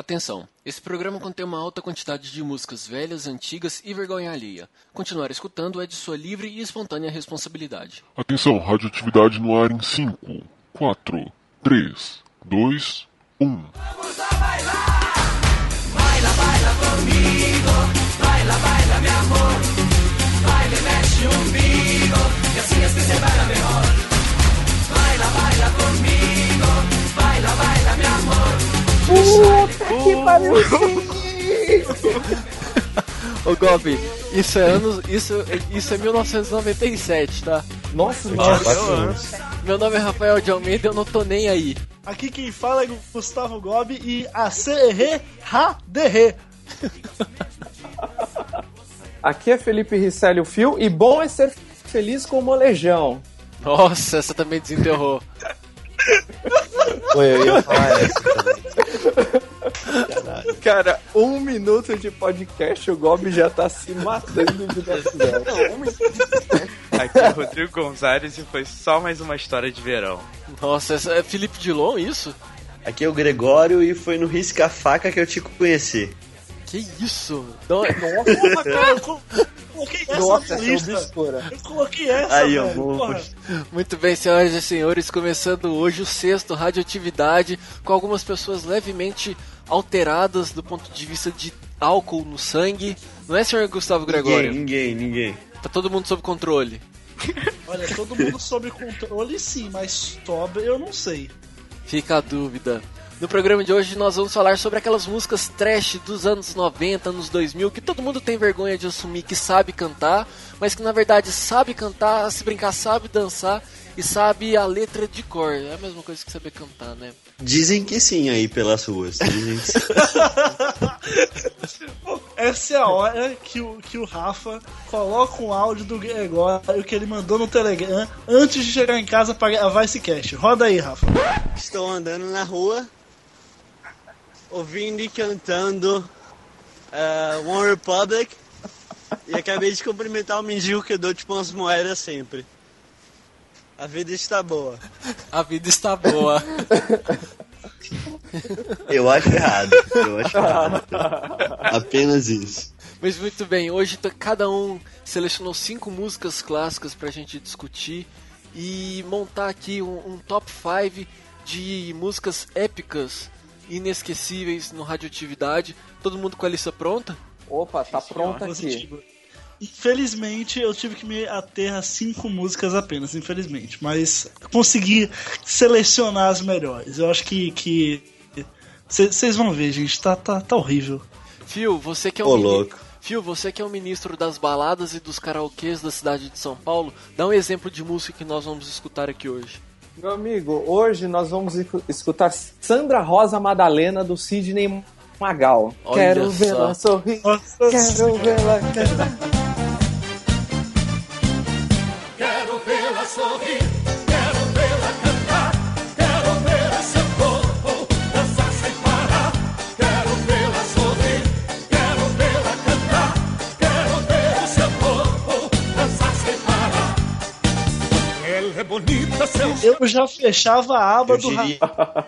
Atenção, esse programa contém uma alta quantidade de músicas velhas, antigas e vergonha alheia. Continuar escutando é de sua livre e espontânea responsabilidade. Atenção, radioatividade no ar em 5, 4, 3, 2, 1. Vamos a bailar! Baila, baila comigo, baila, baila, meu amor. Baile, mexe o umbigo, e assim assim se baila melhor. Baila, baila comigo, baila, baila, meu amor. Puta que pariu, Ô Gobi, isso é anos. Isso, isso é 1997, tá? Nossa, Nossa. Meu nome é Rafael de Almeida e eu não tô nem aí. Aqui quem fala é Gustavo Gobi e a CR HDR. Aqui é Felipe Risselli, o Fio, e bom é ser feliz com o molejão. Nossa, essa também desenterrou. Pô, eu ia falar essa também. Cara, um minuto de podcast, o Gobi já tá se matando de. Aqui é o Rodrigo Gonzalez e foi só mais uma história de verão. Nossa, essa é Felipe Dilon, isso? Aqui é o Gregório e foi no Risca-Faca que eu te conheci. Que isso? Não, Porra, cara, eu colo- coloquei essa Nossa, na essa lista. obscura. Eu coloquei essa, Aí, ó, velho. Muito bem, senhoras e senhores, começando hoje o sexto Radioatividade, com algumas pessoas levemente alteradas do ponto de vista de álcool no sangue. Não é, senhor Gustavo Gregório? Ninguém, ninguém, ninguém. Tá todo mundo sob controle. Olha, todo mundo sob controle sim, mas sobre eu não sei. Fica a dúvida. No programa de hoje nós vamos falar sobre aquelas músicas trash dos anos 90, anos 2000, que todo mundo tem vergonha de assumir que sabe cantar, mas que na verdade sabe cantar, se brincar sabe dançar e sabe a letra de cor. É a mesma coisa que saber cantar, né? Dizem que sim aí pelas ruas. Dizem que sim. Essa é a hora que o, que o Rafa coloca um áudio do Gregório que ele mandou no Telegram antes de chegar em casa para gravar esse cast. Roda aí, Rafa. Estou andando na rua, ouvindo e cantando uh, One Republic e acabei de cumprimentar o mendigo que eu dou tipo umas moedas sempre. A vida está boa. A vida está boa. Eu acho errado. Eu acho errado. Apenas isso. Mas muito bem, hoje cada um selecionou cinco músicas clássicas pra gente discutir e montar aqui um, um top 5 de músicas épicas, inesquecíveis no Radioatividade. Todo mundo com a lista pronta? Opa, tá pronta aqui. Positivo. Infelizmente, eu tive que me ater a cinco músicas apenas, infelizmente. Mas consegui selecionar as melhores. Eu acho que. que... Vocês vão ver, gente, tá, tá, tá horrível. Phil, você que é um Ô, mini- louco. Phil, você que é o ministro das baladas e dos karaokês da cidade de São Paulo, dá um exemplo de música que nós vamos escutar aqui hoje. Meu amigo, hoje nós vamos escu- escutar Sandra Rosa Madalena do Sidney Magal. Olha Quero só. vê-la sorrir, Nossa, quero vê-la cantar. Ela é bonita, seu eu já fechava a aba Eu do diria...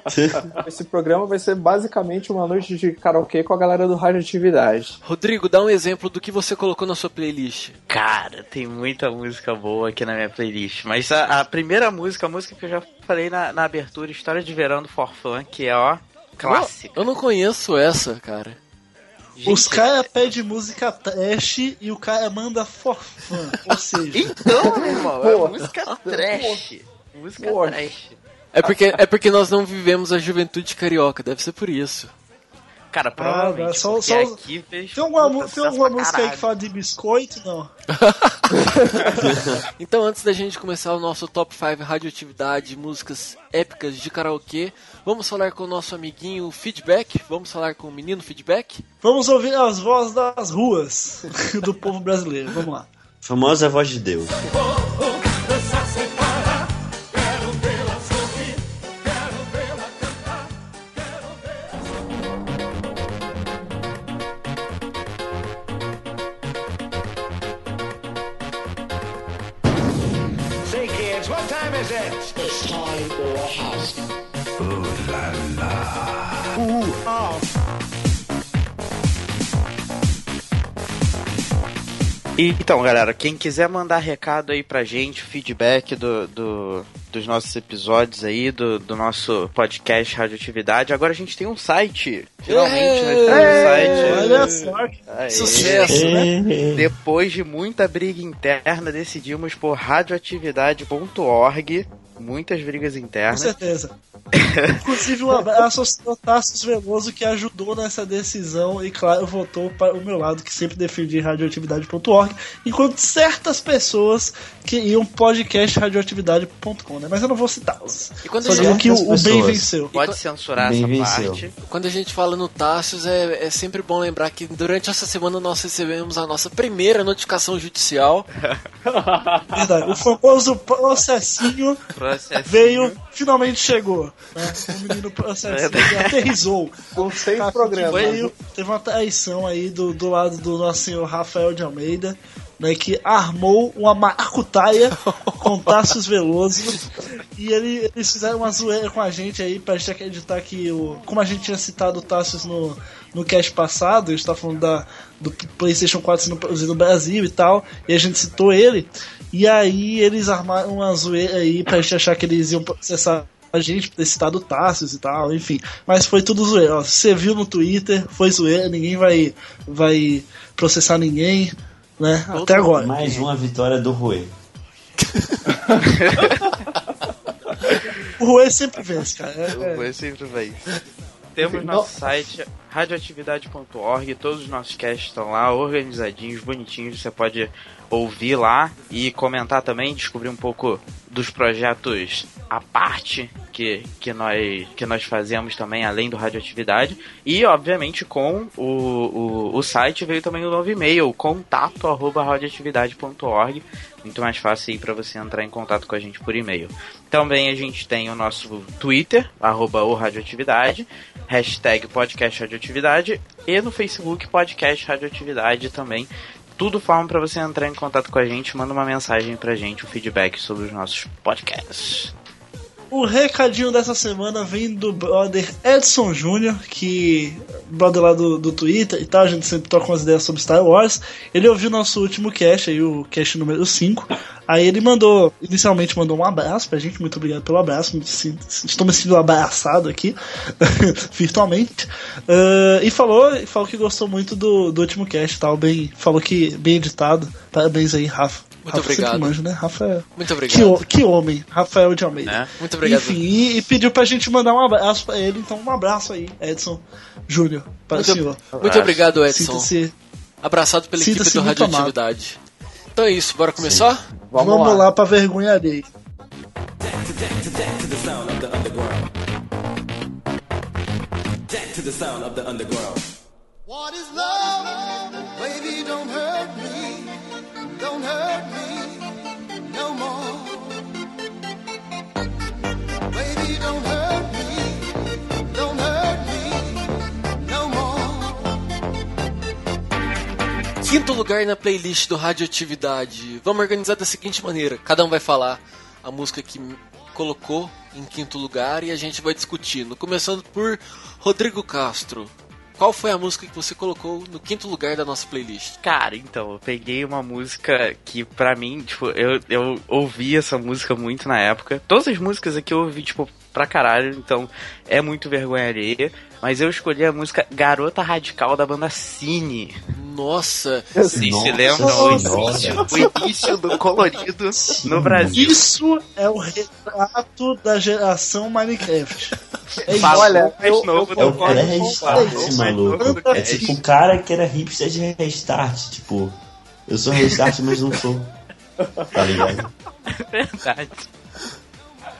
Esse programa vai ser basicamente uma noite de karaokê com a galera do Radioatividade. Rodrigo, dá um exemplo do que você colocou na sua playlist. Cara, tem muita música boa aqui na minha playlist. Mas a, a primeira música, a música que eu já falei na, na abertura, História de Verão do Forfã, que é, ó, clássica. Eu não conheço essa, cara. Gente, Os caras pedem música trash e o cara manda forfã. Ou seja, Então, meu irmão, é música trash. Música Porra. trash. É porque, é porque nós não vivemos a juventude carioca, deve ser por isso. Cara, provavelmente, Ah, só- só- aqui tem alguma, puta tem alguma música aí que caralho. fala de biscoito? Não. Então, antes da gente começar o nosso top 5 radioatividade, músicas épicas de karaokê, vamos falar com o nosso amiguinho Feedback. Vamos falar com o menino Feedback. Vamos ouvir as vozes das ruas do povo brasileiro. Vamos lá. Famosa voz de Deus. Então, galera, quem quiser mandar recado aí pra gente, feedback do, do- dos nossos episódios aí, do, do nosso podcast Radioatividade, agora a gente tem um site. Finalmente, nós temos um site. Olha só. que- Aê. Sucesso, né? Depois de muita briga interna, decidimos por radioatividade.org. Muitas brigas Com internas. certeza. Inclusive, um abraço ao Tassos Veloso que ajudou nessa decisão e, claro, votou para o meu lado, que sempre defendi radioatividade.org, enquanto certas pessoas queriam podcast radioatividade.com, né? Mas eu não vou citá-los. E quando Só a digo gente, que o, o bem pessoas. venceu. Pode censurar Bem essa venceu. parte. quando a gente fala no Tassius, é, é sempre bom lembrar que durante essa semana nós recebemos a nossa primeira notificação judicial. Verdade. O famoso processinho Processinho. veio, finalmente chegou. Né? O menino processinho aterrizou. Com seis programas. Veio, teve uma traição aí do, do lado do nosso senhor Rafael de Almeida, né, que armou uma maracutaia com Tassius Veloso. E ele, eles fizeram uma zoeira com a gente aí pra gente acreditar que o. Como a gente tinha citado o Tassius no, no cast passado, a gente tá falando da, do PlayStation 4 sendo produzido no Brasil e tal, e a gente citou ele. E aí eles armaram uma zoeira aí pra gente achar que eles iam processar a gente por ter citado o Tassius e tal, enfim. Mas foi tudo zoeira. ó. Você viu no Twitter, foi zoeira, ninguém vai, vai processar ninguém, né? Até agora. Mais uma vitória do Rui. O Rui sempre vence, cara. É, é. Foi sempre bem. Temos nosso site radioatividade.org, todos os nossos casts estão lá, organizadinhos, bonitinhos, você pode ouvir lá e comentar também, descobrir um pouco dos projetos à parte que, que, nós, que nós fazemos também, além do Radioatividade. E, obviamente, com o, o, o site veio também o novo e-mail, contato arroba radioatividade.org. Muito mais fácil aí para você entrar em contato com a gente por e-mail. Também a gente tem o nosso Twitter, arroba o Radioatividade, hashtag podcast Radioatividade e no Facebook podcast Radioatividade também. Tudo forma para você entrar em contato com a gente, manda uma mensagem pra gente, um feedback sobre os nossos podcasts. O recadinho dessa semana vem do brother Edson Júnior, que brother lá do, do Twitter e tal, a gente sempre troca umas ideias sobre Star Wars. Ele ouviu nosso último cast, aí, o cast número 5. Aí ele mandou, inicialmente mandou um abraço pra gente, muito obrigado pelo abraço, me sinto- estou me sentindo abraçado aqui, virtualmente. Ah, e falou, falou que gostou muito do, do último cast e tal, bem, falou que bem editado. Parabéns aí, Rafa. Muito Rafa obrigado. manja, né? Rafa é- Muito que, obrigado. ho- que homem, Rafael de Almeida. Né? Muito obrigado. Enfim, e, e pediu pra gente mandar um abraço pra ele, então um abraço aí, Edson Júnior, para o senhor. Muito, muito obrigado, Edson. Sinta-se. Abraçado pela equipe do muito Radioatividade. Então é isso, bora começar? Vamos, Vamos, lá. lá. pra vergonha alheia. What is love? Baby, don't hurt me. Don't hurt me Quinto lugar na playlist do Radioatividade. Vamos organizar da seguinte maneira: cada um vai falar a música que colocou em quinto lugar e a gente vai discutindo. Começando por Rodrigo Castro. Qual foi a música que você colocou no quinto lugar da nossa playlist? Cara, então, eu peguei uma música que pra mim, tipo, eu, eu ouvi essa música muito na época. Todas as músicas aqui eu ouvi, tipo, pra caralho, então é muito vergonha alheia. Mas eu escolhi a música Garota Radical da banda Cine. Nossa, Vocês se Nossa lembram? O início, o início do colorido no Brasil. Isso é o retrato da geração Minecraft. É isso. Olha, mais eu- novo eu- do É pré-restart, mais maluco. É tipo o cara que era hipster de restart. Tipo, eu sou restart, mas não sou. Tá ligado? Verdade.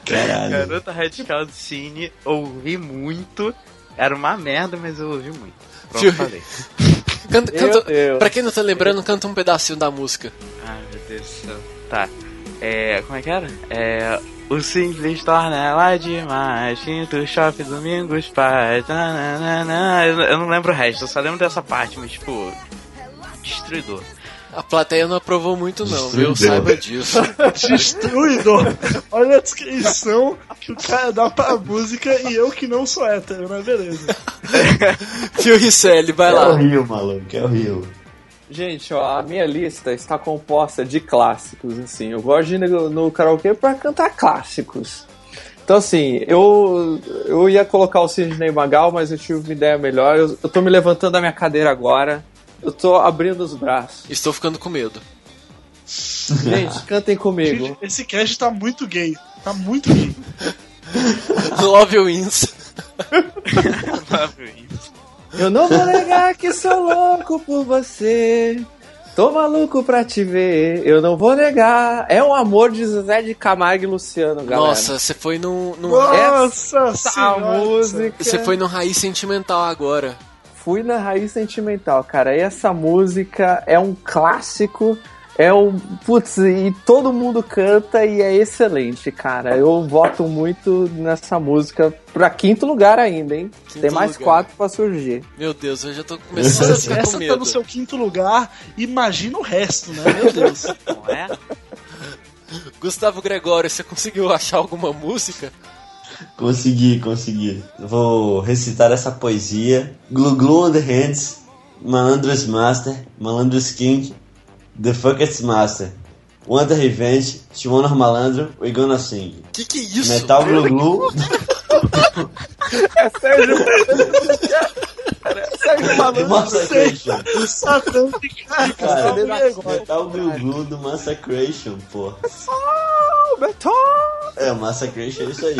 Caralho. Garota Radical do Cine, ouvi muito. Era uma merda, mas eu ouvi muito. Pronto, Tio- falei. canta, pra quem não tá lembrando, canta um pedacinho da música. Ai, meu Deus do céu. Tá. É. Como é que era? É. O simples torna ela demais. Quinto shopping, domingos, paz. nananana. Eu, eu não lembro o resto, eu só lembro dessa parte, mas tipo. Destruidor. A plateia não aprovou muito não, viu? Destruidor. Saiba disso. Destruidor. Olha a descrição que o cara dá pra música e eu que não sou hétero, mas beleza. Fio Ricelli, vai É o lá. Rio, maluco, é o Rio. Gente, ó, a minha lista está composta de clássicos, assim. Eu gosto de ir no, no karaokê pra cantar clássicos. Então, assim, eu, eu ia colocar o Sidney Magal, mas eu tive uma ideia melhor. Eu, eu tô me levantando da minha cadeira agora. Eu tô abrindo os braços. Estou ficando com medo. Gente, cantem comigo. Gente, esse cast tá muito gay. Tá muito gay. Love Wins. Eu não vou negar que sou louco por você. Tô maluco pra te ver. Eu não vou negar. É um amor de Zezé de Camargo e Luciano, galera. Nossa, você foi num, num Nossa Essa senhora. música. você foi no raiz sentimental agora. Fui na raiz sentimental, cara. E essa música é um clássico. É um. Putz, e todo mundo canta e é excelente, cara. Eu voto muito nessa música pra quinto lugar ainda, hein? Quinto Tem mais lugar. quatro pra surgir. Meu Deus, eu já tô começando a ficar com essa tá medo. no seu quinto lugar, imagina o resto, né? Meu Deus. Não é? Gustavo Gregório, você conseguiu achar alguma música? Consegui, consegui. Vou recitar essa poesia. Glu Glu on the Hands, Malandros Master, Malandros King, The Fuckets Master. Want a Revenge, Shimon Malandro, We Gonna Sing. Que que é isso? Metal Glu Glu, É Sérgio. Sérgio Malandro. Massacration. O Satã de cara. Metal Glu Glu do Massacration, pô. Beton. É, o Massacration é isso aí.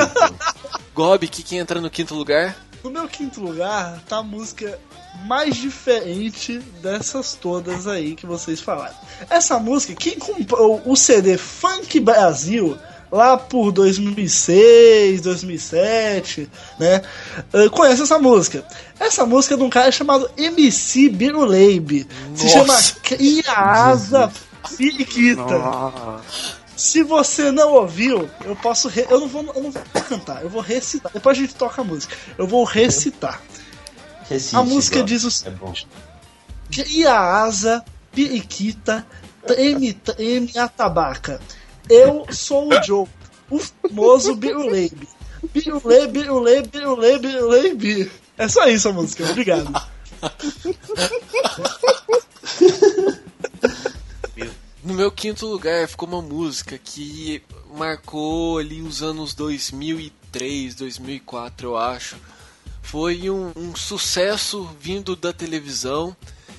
Gob, que que entra no quinto lugar? No meu quinto lugar tá a música mais diferente dessas todas aí que vocês falaram. Essa música, quem comprou o CD Funk Brasil lá por 2006, 2007, né? eh, conhece essa música. Essa música é de um cara chamado MC Biruleibe. Se chama. Cria Asa Periquita. Se você não ouviu, eu posso. re- Eu, não vou, eu não vou cantar, eu vou recitar. Depois a gente toca a música. Eu vou recitar. Recite, A música igual. diz o É seguinte: bom. Cria asa, periquita, treme, treme a tabaca. Eu sou o Joe, o famoso Biruleibe. Birulei, birulei, birulei, birulei, bi. É só isso a música, obrigado. No meu quinto lugar ficou uma música que marcou ali os anos 2003, 2004, eu acho. Foi um, um sucesso vindo da televisão.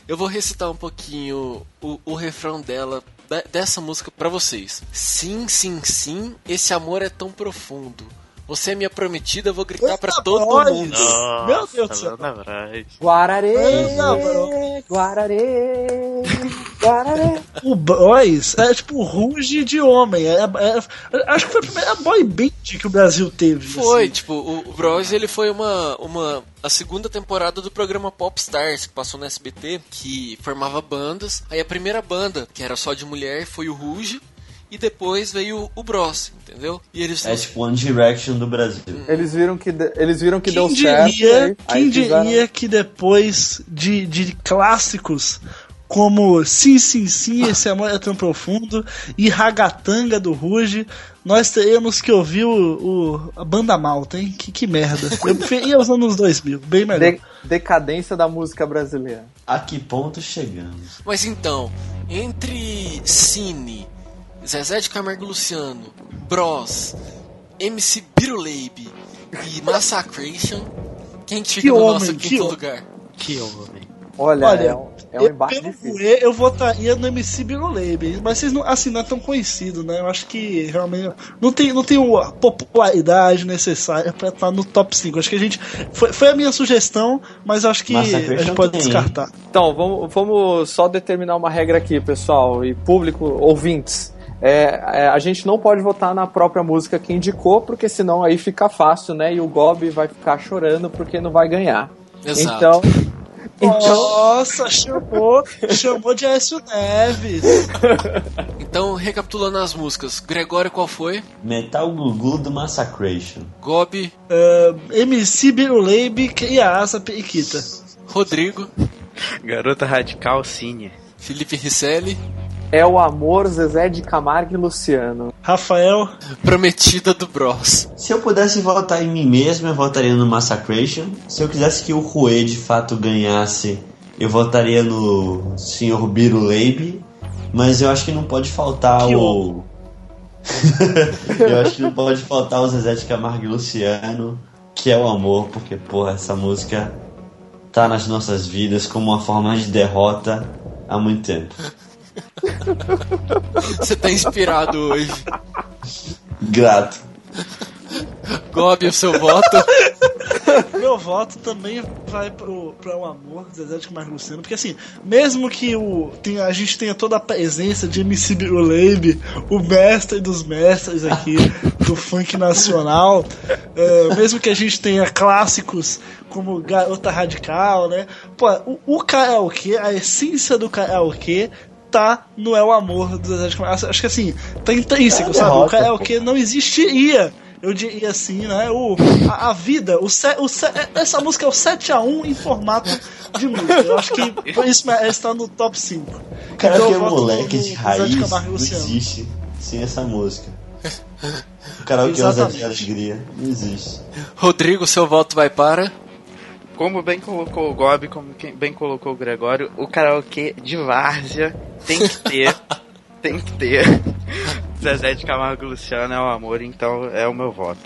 Eu vou recitar um pouquinho o, o refrão dela, de- dessa música pra vocês. Sim, sim, sim, esse amor é tão profundo. Você é minha prometida, eu vou gritar pra Eita, todo boys! mundo. Meu Deus do céu. Ana Braz. Guararê. Guararê. O Boys é tipo ruge de homem. É, é- acho que foi a primeira boy band que o Brasil teve. Foi, assim. tipo, o, o Bros ele foi uma, uma. A segunda temporada do programa Pop Stars, que passou no SBT, que formava bandas. Aí a primeira banda, que era só de mulher, foi o Ruge. E depois veio o Bros, entendeu? E eles. É tipo One Direction do Brasil. Eles viram que, de- eles viram que deu Quem certo. diria, aí- quem aí fizeram- diria que depois de, de clássicos como Sim, Sim, Sim, Esse Amor é Tão Profundo e Ragatanga do Ruge, nós teríamos que ouvir o, o- a banda malta, hein? Que, que merda. Eu preferia os anos 2000, bem melhor. De- decadência da música brasileira. A que ponto chegamos? Mas então, entre Cine, Zezé de Camargo Luciano, Bros, MC Biruleibe e Massacration, quem que fica Que no homem, nosso que quinto homem. lugar? Que homem. Olha, Olha, é um, é um eu, embate pelo difícil. Eu votaria no MC Biruleibe, mas vocês não, assim, não é tão conhecido, né? Eu acho que realmente não tem, não tem a popularidade necessária pra estar no top 5. Acho que a gente. Foi, foi a minha sugestão, mas acho que a Massacration gente pode tem, descartar. Então, vamos, vamos só determinar uma regra aqui, pessoal, e público, ouvintes. É, é, a gente não pode votar na própria música que indicou, porque senão aí fica fácil, né? E o Gob vai ficar chorando porque não vai ganhar. Exato. Então, então Nossa, chamou, chamou de Aécio Neves. Então, recapitulando as músicas, Gregório qual foi? Metal Gugu do Massacration. Gobi, Uh, MC Biruleibe, Asa Periquita. Rodrigo, Garota Radical Cine. Felipe Risselli, É o amor Zezé de Camargo e Luciano. Rafael, Prometida do Bros. Se eu pudesse votar em mim mesmo, eu votaria no Massacration. Se eu quisesse que o Rue de fato ganhasse, eu votaria no Sr. Biruleibe. Mas eu acho que não pode faltar Que o. eu acho que não pode faltar o Zezé de Camargo e Luciano, que é o amor, porque, porra, essa música tá nas nossas vidas como uma forma de derrota há muito tempo. Você tá inspirado hoje. Grato. Gobi, o seu voto. meu voto também vai pro, pra o amor do Zezé de Camargo e Luciano, porque assim, mesmo que o, tem, a gente tenha toda a presença de MC Biruleibe, o mestre dos mestres aqui do funk nacional, é, mesmo que a gente tenha clássicos como Garota Radical, né? Pô, o, o karaokê, a essência do karaokê tá no É o Amor do Camargo. Acho que assim, tá intrínseco, sabe? O derrota, karaokê não existiria eu diria assim, né? O, a, a vida, o, se, o se, essa música é o 7x1 em formato de música. Eu acho que por isso ela está no top 5. O cara Então que é moleque no- de raiz não existe sem essa música. O cara que é o Zé de. Alegria não existe. Rodrigo, seu voto vai para. Como bem colocou o Gobi, como bem colocou o Gregório, o karaokê de várzea tem que ter. tem que ter. Zezé de Camargo e Luciano é o amor, então é o meu voto.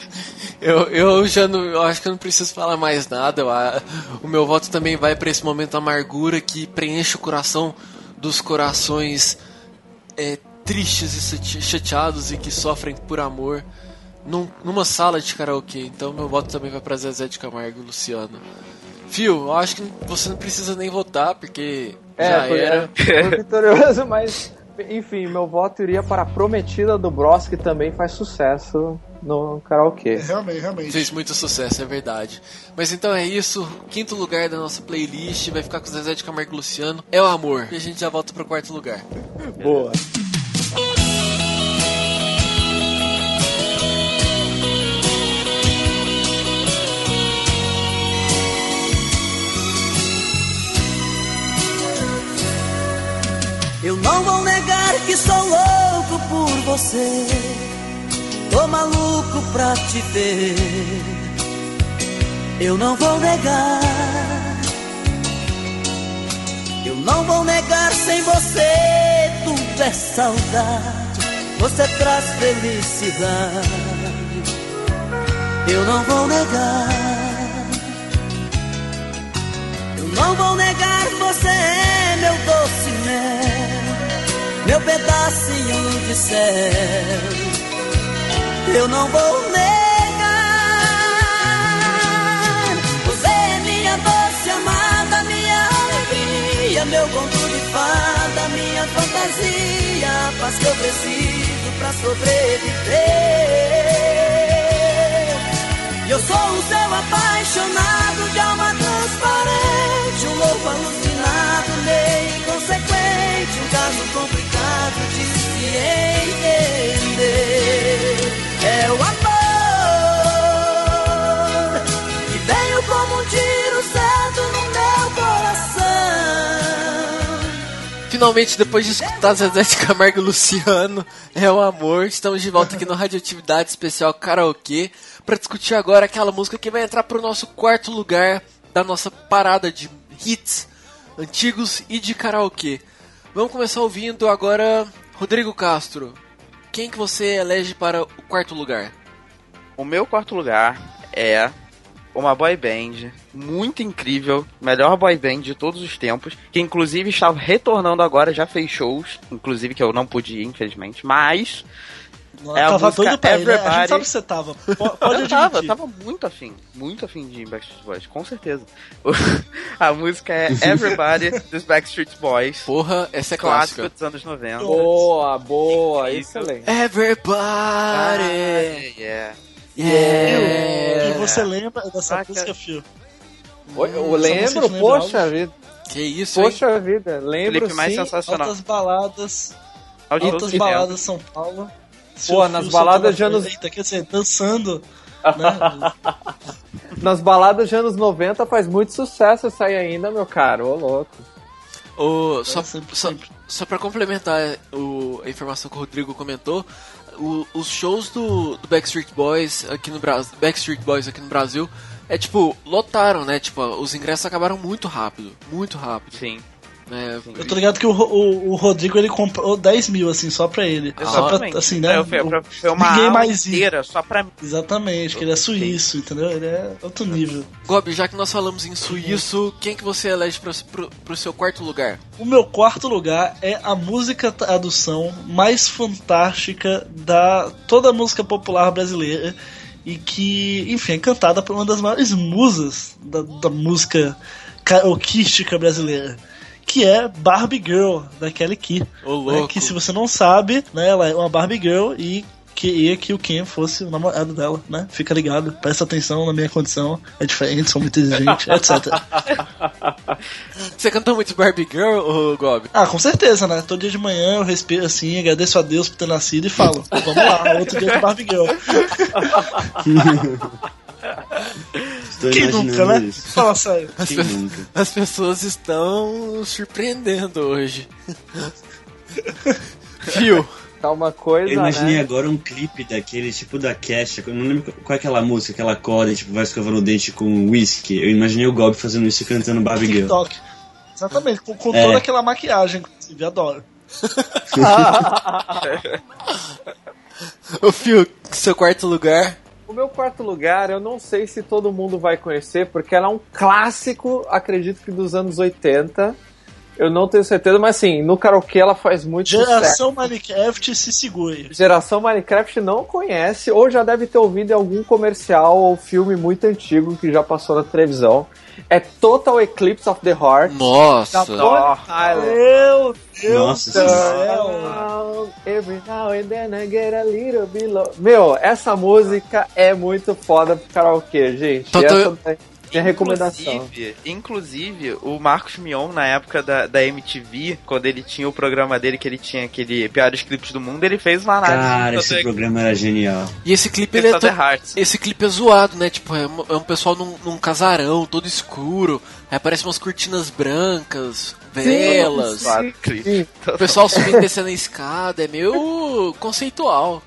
Eu, eu já não. Eu acho que eu não preciso falar mais nada. eu, ah, o meu voto também vai para esse momento amargura que preenche o coração dos corações é, tristes e chate- chateados e que sofrem por amor num- numa sala de karaokê. Então meu voto também vai para Zezé de Camargo e Luciano. Fio, eu acho que você não precisa nem votar, porque já foi, era. é, foi vitorioso, mas enfim, meu voto iria para a Prometida do Bros, que também faz sucesso no karaokê. Realmente, realmente. Fez muito sucesso, é verdade. Mas então é isso. Quinto lugar da nossa playlist vai ficar com Zezé de Camargo e Luciano. É o amor. E a gente já volta pro quarto lugar. Boa. Eu não vou negar que sou louco por você. Tô maluco pra te ver. Eu não vou negar. Eu não vou negar sem você. Tudo é saudade. Você traz felicidade. Eu não vou negar. Eu não vou negar, você é meu doce mel, meu pedacinho de céu. Eu não vou negar, você é minha doce amada, minha alegria, meu conto de fada, minha fantasia, a paz que eu preciso pra sobreviver. Eu sou o seu apaixonado de alma transparente, um louco alucinado, meio inconsequente, um caso complicado de se entender. É o amor que veio como um tiro certo no meu coração. Finalmente, depois de escutar Zezé de Camargo e Luciano, é o amor. Estamos de volta aqui no Radioatividade Especial Karaokê para discutir agora aquela música que vai entrar pro nosso quarto lugar da nossa parada de hits antigos e de karaokê. Vamos começar ouvindo agora Rodrigo Castro. Quem que você elege para o quarto lugar? O meu quarto lugar é uma boy band muito incrível, melhor boy band de todos os tempos, que inclusive estava retornando agora, já fez shows, inclusive que eu não pude ir, infelizmente, mas É a tava música doido pra ir, né? A gente sabe que você tava. Po- Pode eu tava, admitir. tava muito afim, muito afim de Backstreet Boys, com certeza. a música é Everybody dos Backstreet Boys, Porra, essa é clássico clássica. dos anos 90. Boa, boa, excelente. Everybody! yeah. Yeah! E você lembra dessa Saca. música, Fio? Oi, Eu Essa lembro, música lembra poxa algo? vida. Que isso, hein? Poxa vida, lembro Clipe mais sim. sensacional. Altas baladas. Altas baladas São Paulo. Pô, Seu nas Fio baladas de anos- Eita, quer dizer, dançando. né? Nas baladas de anos 90 faz muito sucesso isso aí ainda, meu caro. Ô, louco. Ô, só, sempre, só, sempre. Só pra complementar o, a informação que o Rodrigo comentou, o- os shows do, do Backstreet Boys aqui no Brasil, Backstreet Boys aqui no Brasil, é tipo, lotaram, né? Tipo, os ingressos acabaram muito rápido, muito rápido. Sim. Né? Eu tô ligado que o, o, o Rodrigo ele comprou 10 mil, assim, só pra ele. só pra, assim, né? É, foi, pra- foi uma Ninguém mais inteira só pra mim. Exatamente, que ele é suíço, entendeu? Ele é outro nível. Gob, já que nós falamos em suíço, quem que você elege pro, pro, pro seu quarto lugar? O meu quarto lugar é a música tradução mais fantástica da toda a música popular brasileira e que, enfim, é cantada por uma das maiores musas da, da música karaokística brasileira. Que é Barbie Girl, da Kelly Key. Né, que se você não sabe, né, ela é uma Barbie Girl e queria que o Ken fosse o namorado dela, né? Fica ligado, presta atenção na minha condição, é diferente, sou muito exigente, etc. Você cantou muito Barbie Girl, ô Gob? Ah, com certeza, né? Todo dia de manhã eu respiro assim, agradeço a Deus por ter nascido e falo, vamos lá, outro dia de Barbie Girl. Estou Quem nunca, né? isso. Fala sério. As, pe- nunca? as pessoas estão surpreendendo hoje. Fio, Tá uma coisa, Eu imaginei né? agora um clipe daquele, tipo da Cash, eu não lembro qual é aquela música, aquela corda, tipo, vai escovando o dente com whisky. Eu imaginei o Gob fazendo isso e cantando Barbie Girl. TikTok. Exatamente, com, com É. toda aquela maquiagem, inclusive, adoro. o Fio, seu quarto lugar. O meu quarto lugar, eu não sei se todo mundo vai conhecer, porque ela é um clássico, acredito que dos anos 80. Eu não tenho certeza, mas assim, no karaokê ela faz muito sucesso. Geração Minecraft se segure. Geração Minecraft não conhece, ou já deve ter ouvido em algum comercial ou filme muito antigo que já passou na televisão. É Total Eclipse of the Heart. Nossa. Da Bonnie Tyler. Meu Deus Nossa do céu. Every now and then I get a little bit low. Meu, essa música é muito foda pro karaokê, gente. Total- Essa minha recomendação. Inclusive, o Marcos Mion, na época da, da MTV, quando ele tinha o programa dele, que ele tinha aquele piores clipes do mundo, ele fez uma análise Cara, esse Total programa era genial. E esse clipe ele é to- Hearts. Esse clipe é zoado, né? Tipo, é um, é um pessoal num, num casarão, todo escuro. Aí aparecem umas cortinas brancas, velas. Claro, clipe. O pessoal subindo e descendo a escada. É meio conceitual.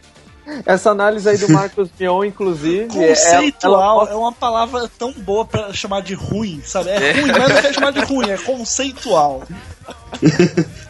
Essa análise aí do Marcos Mion, inclusive. Conceitual ela- é uma palavra tão boa pra chamar de ruim, sabe? É ruim, mas não quer chamar de ruim, é conceitual.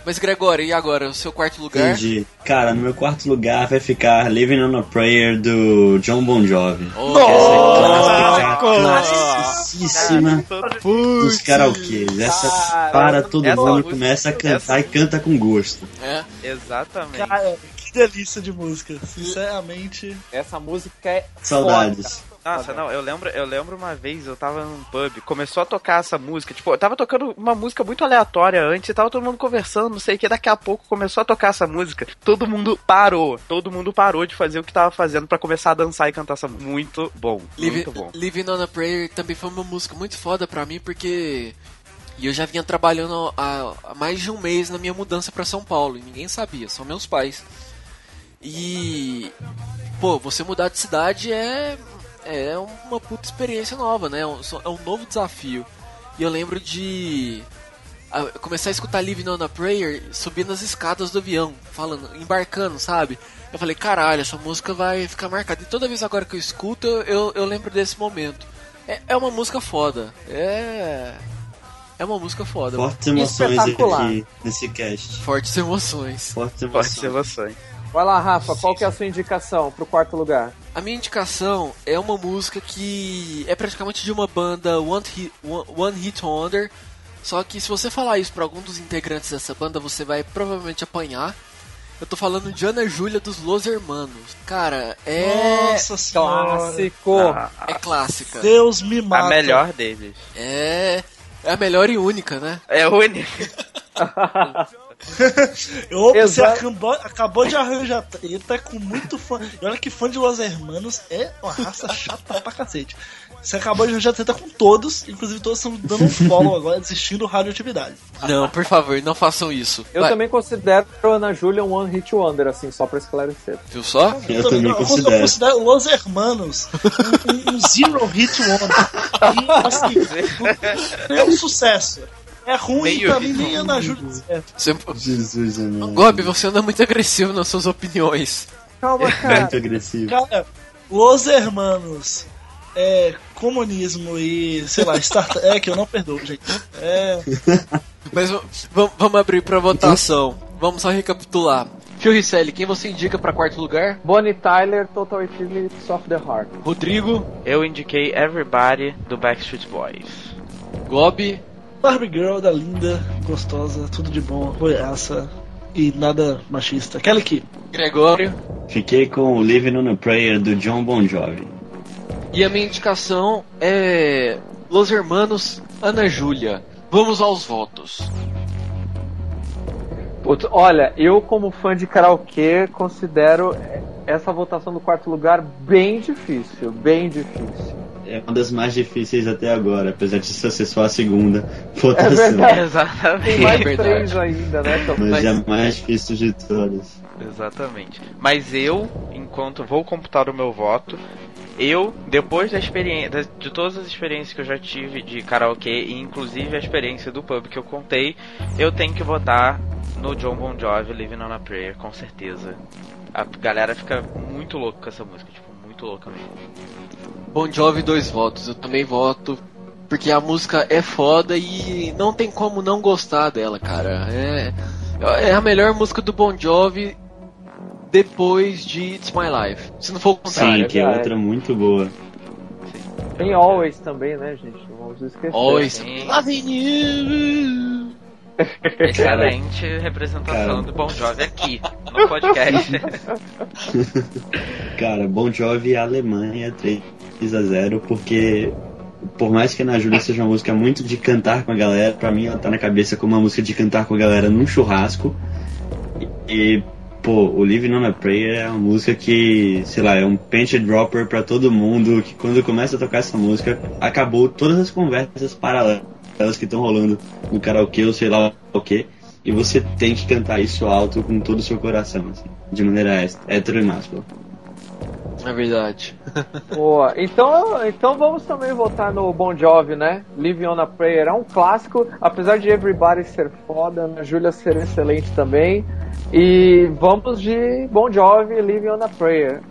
Mas, Gregório, e agora? O seu quarto lugar? Entendi. Cara, no meu quarto lugar vai ficar Living on a Prayer do John Bon Jovi. Oh, Essa é clássica, classicíssima dos karaokês. Essa Cara, para todo mundo, começa a cantar essa- e canta com gosto. é. Exatamente. Cara, que delícia de música. Sinceramente. Essa música é Saudades. Nossa, não, eu lembro, eu lembro uma vez, eu tava num pub, começou a tocar essa música, tipo, eu tava tocando uma música muito aleatória antes, e tava todo mundo conversando, não sei o que, daqui a pouco começou a tocar essa música, todo mundo parou, todo mundo parou de fazer o que tava fazendo pra começar a dançar e cantar essa música. Muito bom, Live, muito bom. Living on a Prayer também foi uma música muito foda pra mim, porque e eu já vinha trabalhando há, há mais de um mês na minha mudança pra São Paulo, e ninguém sabia, só meus pais. E, pô, você mudar de cidade é, é uma puta experiência nova, né? É um, é um novo desafio. E eu lembro de a- começar a escutar Living on a Prayer subindo as escadas do avião, falando, embarcando, sabe? Eu falei, caralho, essa música vai ficar marcada. E toda vez agora que eu escuto, eu, eu, eu lembro desse momento. É, é uma música foda. É. É uma música foda. Fortes emoções Espetacular. aqui nesse cast. Fortes emoções. Fortes Pode ser emoções. Vai lá, Rafa, qual que é a sua indicação pro quarto lugar? A minha indicação é uma música que é praticamente de uma banda One Hit, One, One Hit Wonder. Só que se você falar isso pra algum dos integrantes dessa banda, você vai provavelmente apanhar. Eu tô falando de Ana Júlia dos Los Hermanos. Cara, é. Nossa senhora. Clássico. É clássica. Deus me mata. A melhor deles. É. É a melhor e única, né? É única. Eu, você acabou, acabou de arranjar treta com muito fã. E olha que fã de Los Hermanos é uma raça chata pra cacete. Você acabou de arranjar treta com todos, inclusive todos estão dando um follow agora, desistindo radioatividade. Não, por favor, não façam isso. Eu Vai, também considero a Ana Júlia um One Hit Wonder, assim, só pra esclarecer. Viu só? Eu também eu, considero. eu considero Los Hermanos um, um- um zero hit wonder. E, assim, é um sucesso. É ruim Meio pra mim nem Ana Júlia. É. Você... Jesus, amado. Gob, você anda muito agressivo nas suas opiniões. Calma, cara. Muito agressivo. Cara, Los Hermanos, é, comunismo e, sei lá, Star Trek, eu não perdoo, gente. É, Mas vamos abrir pra votação. Vamos só recapitular. Phil Risselli, quem você indica pra quarto lugar? Bonnie Tyler, Total Eclipse of the Heart. Rodrigo, Eu indiquei Everybody do Backstreet Boys. Gob, Barbie Girl da linda, gostosa, tudo de bom, roiaça e nada machista. Kelly Key. Gregório. Fiquei com o Living on a Prayer do John Bon Jovi. E a minha indicação é Los Hermanos Ana Júlia. Vamos aos votos. Putz, olha, eu como fã de karaokê considero essa votação do quarto lugar bem difícil, bem difícil. É uma das mais difíceis até agora, apesar de ser só a segunda É votação. verdade. Tem Exatamente. mais É verdade. três ainda, né? Então, Mas, Mas- é a mais difícil de todas. Exatamente. Mas eu, enquanto vou computar o meu voto, eu, depois da experiência, de todas as experiências que eu já tive de karaokê, e inclusive a experiência do pub que eu contei, eu tenho que votar no John Bon Jovi, Living on a Prayer, com certeza. A galera fica muito louca com essa música, tipo, louca mesmo. Bon Jovi, dois votos. Eu também voto. Porque a música é foda e não tem como não gostar dela, cara. É, é a melhor música do Bon Jovi depois de It's My Life. Se não for o contrário. Sim, que é outra muito boa. tem Always também, né, gente? Não vamos esquecer. Always. Sim. Loving you. Excelente representação Cara. do Bon Jovi aqui, no podcast. Cara, Bon Jovi e Alemanha 3 a 0 porque por mais que a Ana Júlia seja uma música muito de cantar com a galera, pra mim ela tá na cabeça como uma música de cantar com a galera num churrasco. E, pô, o Living on a Prayer é uma música que, sei lá, é um panty dropper pra todo mundo, que quando começa a tocar essa música, acabou todas as conversas paralelas que estão rolando no karaokê ou sei lá o que. E você tem que cantar isso alto com todo o seu coração, assim, de maneira hétero e máscula. É verdade. Boa. Então, então vamos também votar no Bon Jovi, né? Live on a Prayer é um clássico, apesar de Everybody ser foda, Ana Júlia ser excelente também. E vamos de Bon Jovi, Live on a Prayer.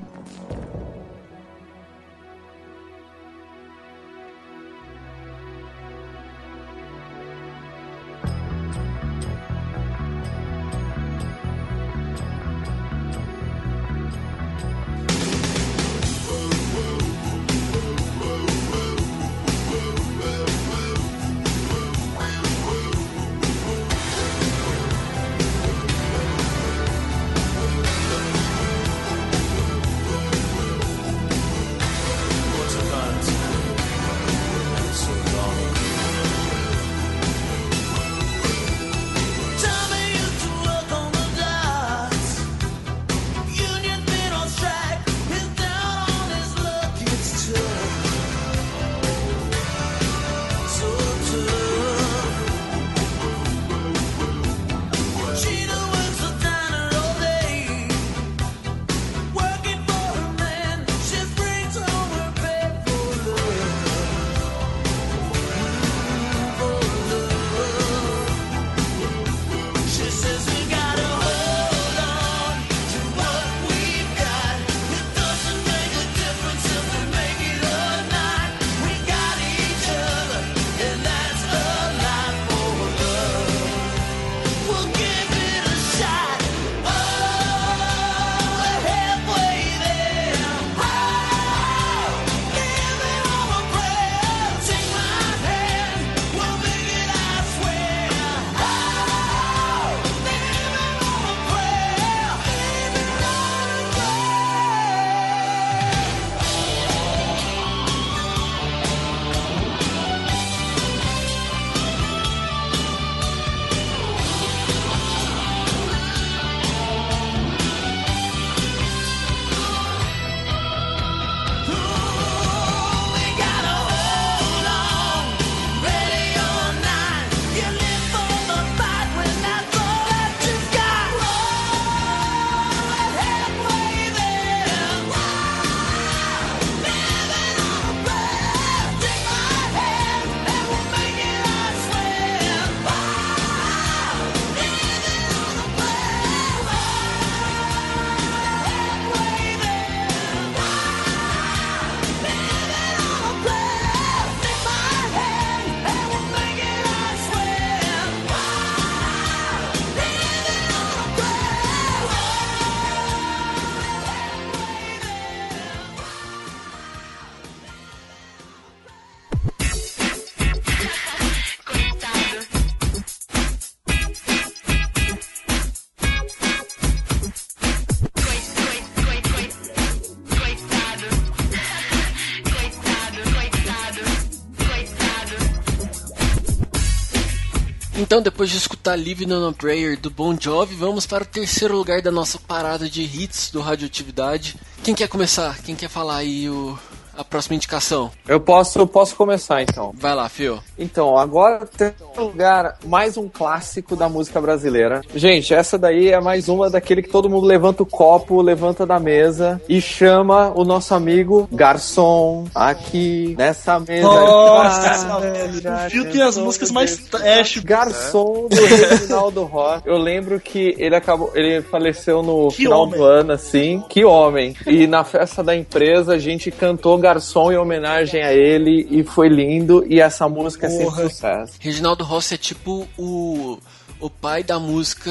Então, depois de escutar Live on a Prayer do Bon Jovi, vamos para o terceiro lugar da nossa parada de hits do Radioatividade. Quem quer começar? Quem quer falar aí o, a próxima indicação? Eu posso, eu posso começar então. Vai lá, Fio. Então, agora tem lugar mais um clássico da música brasileira. Gente, essa daí é mais uma daquele que todo mundo levanta o copo, levanta da mesa e chama o nosso amigo garçom aqui nessa mesa. Nossa, Ah, velho. Fio tem as músicas mais trash. Garçom do Reginaldo Rock. Eu lembro que ele acabou, ele faleceu no Que final homem. do ano, assim. Que homem! E na festa da empresa a gente cantou Garçom em homenagem a ele e foi lindo. E essa música é Porra. sempre sucesso. Reginaldo Rossi é tipo o o pai da música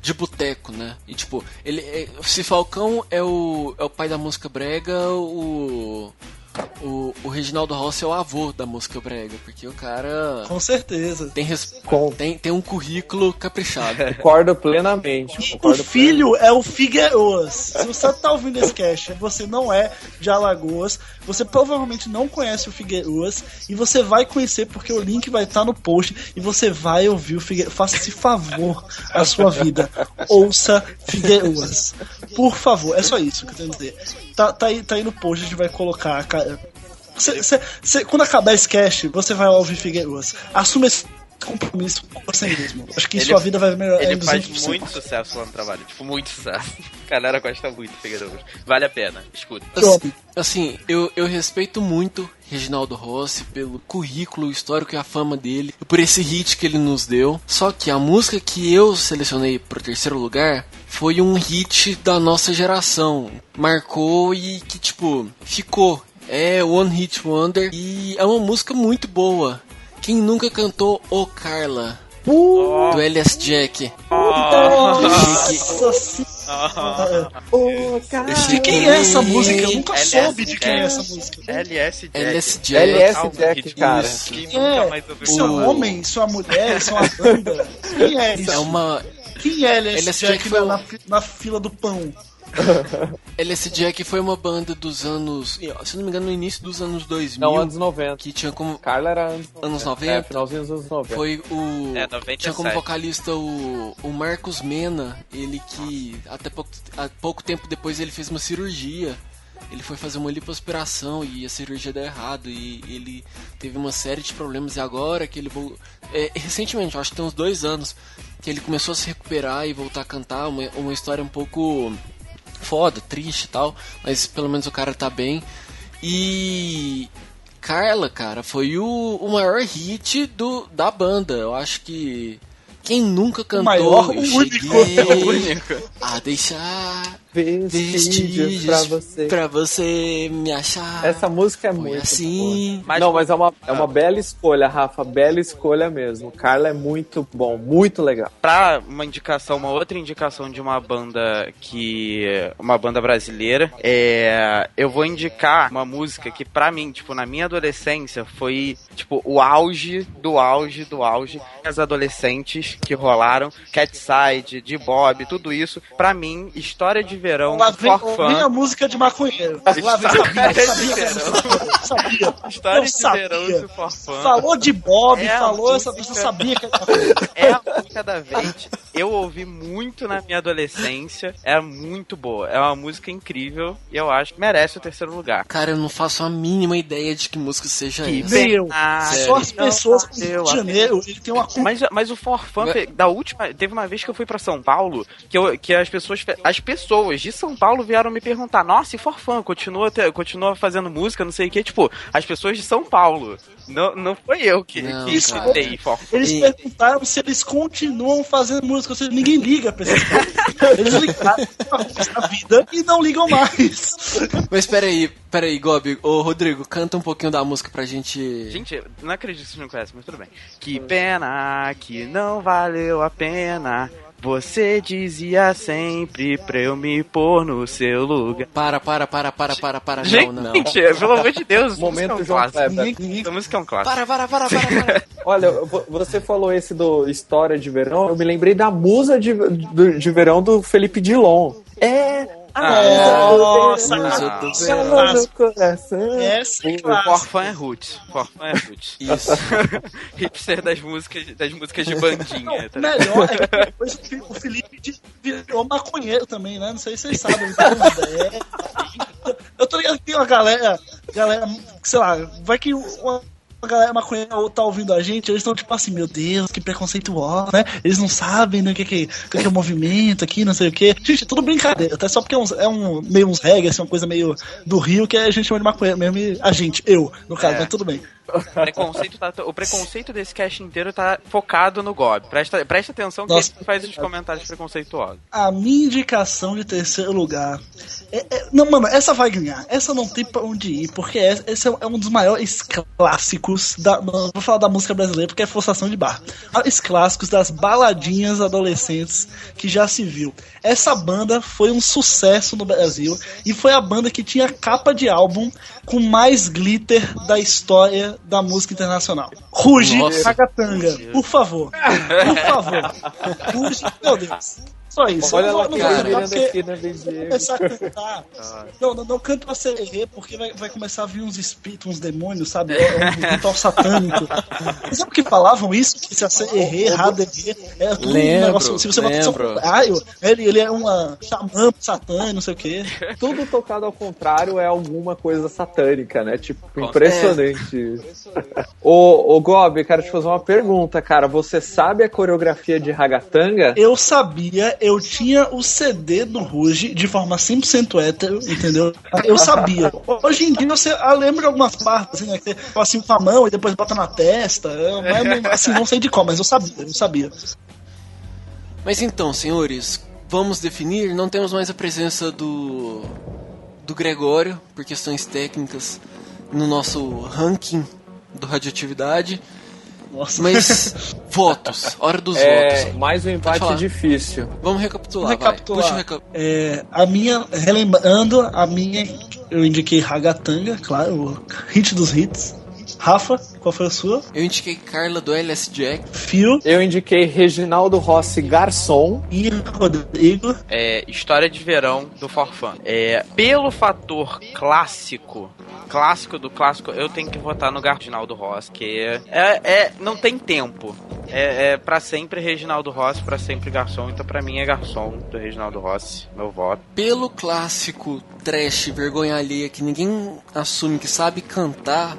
de boteco, né? E tipo, ele é, se Falcão é o é o pai da música brega, o o, o Reginaldo Rossi é o avô da música brega, porque o cara Com certeza. tem, res- Com- tem, tem um currículo caprichado. Concordo plenamente. E o concordo filho é o Figueiroas. Se você tá ouvindo esse cast você não é de Alagoas, você provavelmente não conhece o Figueiroas e você vai conhecer porque o link vai estar no post e você vai ouvir o Figueiroas. Faça esse favor à sua vida. Ouça Figueiroas. Por favor, é só isso que eu tenho a dizer. Tá, tá, aí, tá aí no post, a gente vai colocar, cara. Cê- cê- cê- quando acabar esse cast, você vai ouvir Figueiroas. Assuma esse compromisso com você mesmo. Acho que Ele- sua vida vai melhorar Ele faz 200%. muito sucesso lá no trabalho, tipo, muito sucesso. A galera gosta muito do Figueiredo. Vale a pena, escuta. Assim, assim, eu, eu respeito muito Reginaldo Rossi pelo currículo histórico e a fama dele, e por esse hit que ele nos deu. Só que a música que eu selecionei pro terceiro lugar foi um hit da nossa geração. Marcou e que, tipo, ficou. É One Hit Wonder e é uma música muito boa. Quem nunca cantou O Carla? Do Elias Jack. Nossa senhora. De quem é essa música? Eu nunca LS soube de quem é essa música. LS Jack. LS Jack. LS Jack, cara. isso. Quem É, nunca mais ouviu Isso é um homem? Isso é uma mulher? Isso é uma banda? Quem é isso? É uma. Quem é LS LS Jack Jack na fila do pão? LS Jack foi uma banda dos anos. Se não me engano, no início dos anos 2000. Não, anos 90. que tinha como. Carla era anos 90. Anos 90? É, finalzinho dos anos 90. Foi o. É, 97. Tinha como vocalista o, o Marcos Mena, ele que até pouco, há pouco tempo depois ele fez uma cirurgia. Ele foi fazer uma lipoaspiração e a cirurgia deu errado e ele teve uma série de problemas e agora que ele é, recentemente, eu acho que tem uns dois anos que ele começou a se recuperar e voltar a cantar uma, uma história um pouco foda, triste e tal, mas pelo menos o cara tá bem. E Carla, cara, foi o, o maior hit do, da banda. Eu acho que quem nunca cantou maior, eu o único. É o único. a deixar Vestígios vestígios pra você. pra você me achar. Essa música é muito assim. Mas- não, mas é uma, é uma bela escolha, Rafa. Bela escolha mesmo. Carla é muito bom, muito legal. Pra uma indicação, uma outra indicação de uma banda que. Uma banda brasileira, é. Eu vou indicar uma música que, pra mim, tipo, na minha adolescência, foi, tipo, o auge do auge do auge. As adolescentes que rolaram, Catside, de Bob, tudo isso. Pra mim, história de verão, Lá vem, vem a música de maconheiro. Lá vem, sabia, de sabia. História Eu de sabia. verão, se forfã. Falou de Bob, É falou essa música. pessoa sabia que É a música da vez. Eu ouvi muito na minha adolescência. É muito boa. É uma música incrível e eu acho que merece o terceiro lugar. Cara, eu não faço a mínima ideia de que música seja Que essa. Nem eu. Ah, Só as pessoas do Rio de Janeiro, ele tem uma Mas, mas o Forfã, da última. Teve uma vez que eu fui pra São Paulo que, eu, que as pessoas. As pessoas de São Paulo vieram me perguntar: Nossa, e Forfã, continua, te- continua fazendo música, não sei o que. Tipo, as pessoas de São Paulo. Não, não foi eu que, Não, que escutei Forfã. Eles E- perguntaram se eles continuam fazendo música, ou seja, ninguém liga pra esses caras. Eles ligaram da vida e não ligam mais. Mas peraí, peraí, Gobi. Ô, Rodrigo, canta um pouquinho da música pra gente. Gente, não acredito que vocês não conhecem, mas tudo bem. Que pena que não valeu a pena. Você dizia sempre pra eu me pôr no seu lugar. Para, para, para, para, para, para. Gente, não, não. pelo amor de Deus, Momento é um João. Kleber. Essa música é um clássico. Para, para, para, para, para. Olha, vo- você falou esse do História de Verão, eu me lembrei da musa de, do- de verão do Felipe Dilon. É Ah, Nossa, Musa cara. do calor no coração. Essa é O. Forfã é roots. Forfã é roots. Isso. Hipster das músicas, das músicas de bandinha. tá ligado? Melhor é que depois o Felipe virou maconheiro também, né? Não sei se vocês sabem. Eu tô ligado que tem uma galera, galera, sei lá, vai que uma, uma galera maconheira tá ouvindo a gente, eles estão tipo assim, meu Deus, que preconceituoso, né? Eles não sabem né, o que, que, que, que é o movimento aqui, não sei o que. Gente, é tudo brincadeira, até só porque é, uns- é um, meio uns reggae, assim, uma coisa meio do Rio, que a gente chama de maconheiro mesmo, e a gente, eu, no caso, É. mas tudo bem. O preconceito, tá- o preconceito desse cast inteiro tá focado no Gob. Presta, presta atenção que Nossa. ele faz os comentários preconceituosos. A minha indicação de terceiro lugar. é- é- não, mano, essa vai ganhar. Essa não tem pra onde ir, porque é- esse é um dos maiores clássicos da. não, Vou falar da música brasileira porque é forçação de barra. Os clássicos das baladinhas adolescentes que já se viu. Essa banda foi um sucesso no Brasil e foi a banda que tinha capa de álbum com mais glitter da história da música internacional. Ruge Nossa. Ragatanga, por favor. Por favor. Ruge, meu Deus. Só isso. Olha Eu não lá não cantar virando porque né, começar a cantar. Não, não, não canto pra sererê, porque vai, vai começar a vir uns espíritos, uns demônios, sabe? É um ritual satânico. Você sabe que falavam isso? Que se a sererê, raderê, é tudo um Lembro, negócio. Se você botar só lembro. um contrário, ele, ele é uma xamã, satã, não sei o quê. Tudo tocado ao contrário é alguma coisa satânica, né? Tipo, impressionante. ô, ô Gob, quero te fazer uma pergunta, cara. Você sabe a coreografia de Ragatanga? Eu sabia, eu tinha o CD do Ruge de forma 100% hétero, entendeu? Eu sabia. Hoje em dia você ah, lembra de algumas partes, assim, né? Que você assim com a mão e depois bota na testa. Eu, mas, não- assim, não sei de qual, mas eu sabia, eu sabia. Mas então, senhores, vamos definir. Não temos mais a presença do do Gregório por questões técnicas no nosso ranking do radioatividade. Nossa. Mas votos, hora dos É, votos. mais um empate difícil. Vamos recapitular, Vamos recapitular. vai. Puxa É, a minha, relembrando, a minha, eu indiquei Ragatanga, claro, o hit dos hits. Rafa, qual foi a sua? Eu indiquei Carla do LS Jack. Fio Eu indiquei Reginaldo Rossi Garçom. e Rodrigo. É, História de Verão do Forfã. É, pelo fator clássico, clássico do clássico, eu tenho que votar no Reginaldo Rossi, que é, é, é- não tem tempo. É, é para sempre Reginaldo Rossi, pra sempre Garçom. Então pra mim é Garçom do Reginaldo Rossi, meu voto. Pelo clássico trash, vergonha alheia, que ninguém assume que sabe cantar,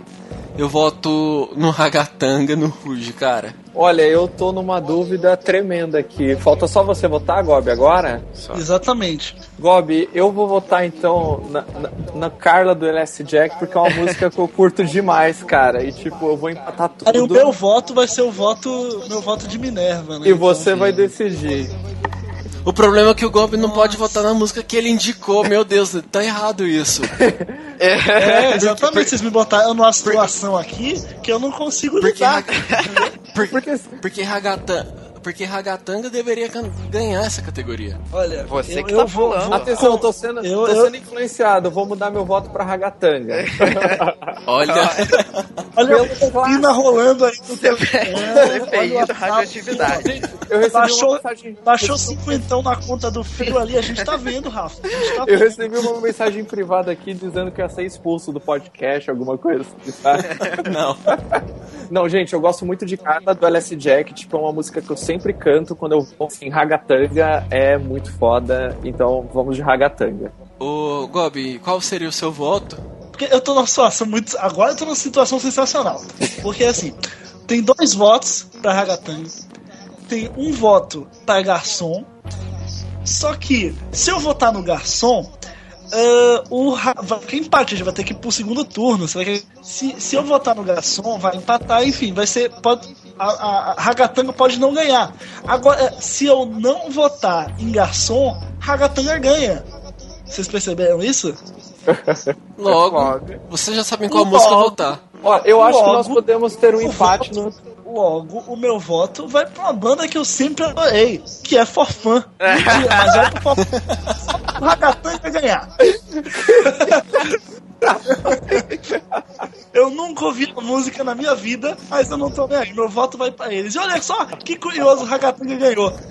eu voto no Ragatanga, no Ruge, cara. Olha, eu tô numa dúvida tremenda aqui. Falta só você votar, Gob, agora? Só. Exatamente. Gob, eu vou votar então na, na, na Carla do LS Jack, porque é uma música que eu curto demais, cara. E tipo, eu vou empatar Aí o tudo. meu voto vai ser o voto, meu voto de Minerva, né? E você vai decidir. O problema é que o Gob não pode votar na música que ele indicou. Meu Deus, tá errado isso. É, exatamente. Vocês me botaram numa situação aqui que eu não consigo Porque, lidar. Por- Porque porque, Ragatanga, porque Ragatanga deveria ganhar essa categoria. Olha, Você eu, que eu tá vou, falando. Atenção, eu tô sendo, Eu- tô eu- sendo influenciado. Vou mudar meu voto pra Ragatanga. Olha, Olha a cortina rolando aí no CPI do WhatsApp. radioatividade. Eu recebi Baixou, uma mensagem. baixou cinquentão na conta do fio ali, a gente tá vendo, Rafa. A gente tá Eu recebi uma mensagem privada aqui dizendo que ia ser expulso do podcast, alguma coisa assim, não. Não, gente, eu gosto muito de Carla do LS Jack, tipo, é uma música que eu sempre canto quando eu vou assim, Ragatanga é muito foda, então vamos de Ragatanga. Ô, Gob, qual seria o seu voto? Porque eu tô numa situação muito. Agora eu tô numa situação sensacional. Porque assim, tem dois votos pra Ragatanga, tem um voto pra Garçom. Só que, se eu votar no Garçom, ah, o vai ter empate, a gente vai ter que ir pro segundo turno. Se, se eu votar no Garçom, vai empatar, enfim, vai ser. Pode, a, a, Ragatanga pode não ganhar. Agora, se eu não votar em Garçom, Ragatanga ganha. Vocês perceberam isso? Logo, vocês já sabem qual música Logo. votar. Ó, eu acho que nós Logo, podemos ter um empate voto- no. Logo, o meu voto vai pra uma banda que eu sempre adorei, que é Forfã. Mas vai pro Forfã. O Ragatanga vai ganhar. eu nunca ouvi a música na minha vida, mas eu não tô nem aí. Meu voto vai pra eles. E olha só que curioso o Ragatanga ganhou.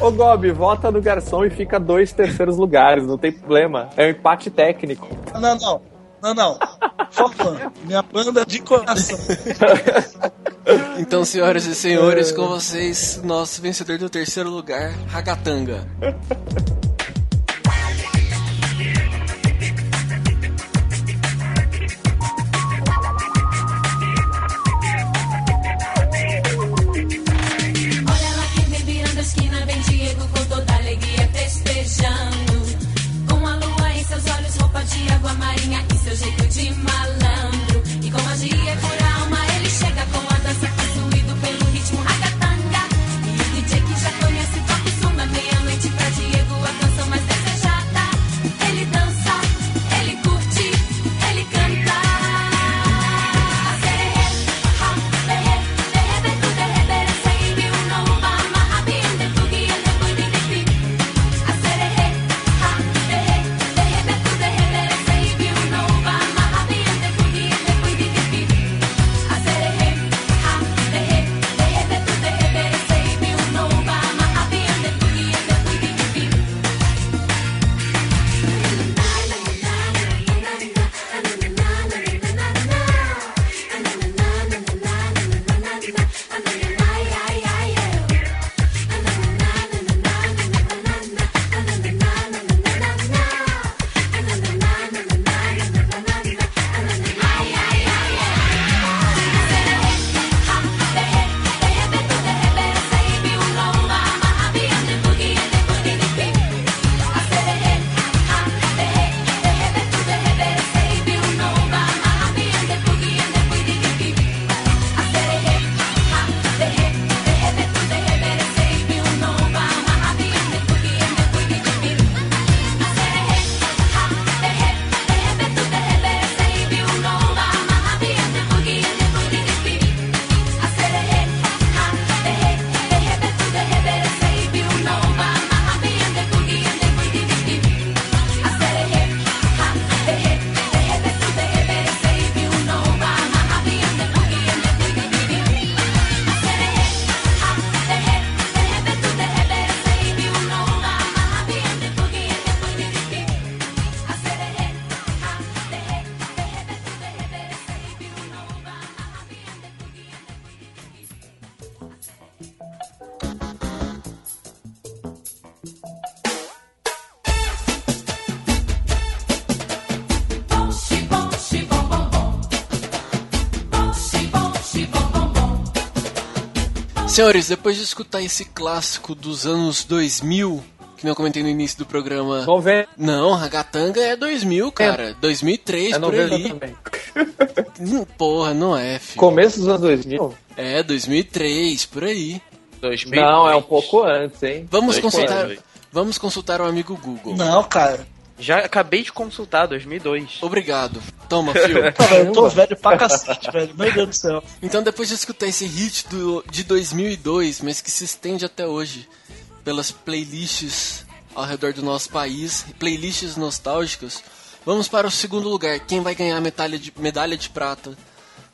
Ô Gobi, vota no garçom e fica dois terceiros lugares, não tem problema. É um empate técnico. Não, não. Não, não. Fofa, minha banda de coração. Então, senhoras e senhores, com vocês, nosso vencedor do terceiro lugar, Ragatanga. Jeito de malandro. E com magia Senhores, depois de escutar esse clássico dos anos 2000, que não comentei no início do programa. 90. Não, Ragatanga é 2000, cara. 2003, É por 90 ali. também. Porra, não é, filho. Começo dos anos 2000? É, 2003, por aí. 2000. Não, é um pouco antes, hein? Vamos Dois consultar, anos. vamos consultar o amigo Google. Não, cara. Já acabei de consultar, 2002. Obrigado. Toma, velho, eu tô velho pra cacete, velho. Meu Deus do céu. Então, depois de escutar esse hit do, de 2002, mas que se estende até hoje pelas playlists ao redor do nosso país, playlists nostálgicas, vamos para o segundo lugar. Quem vai ganhar a medalha de, medalha de prata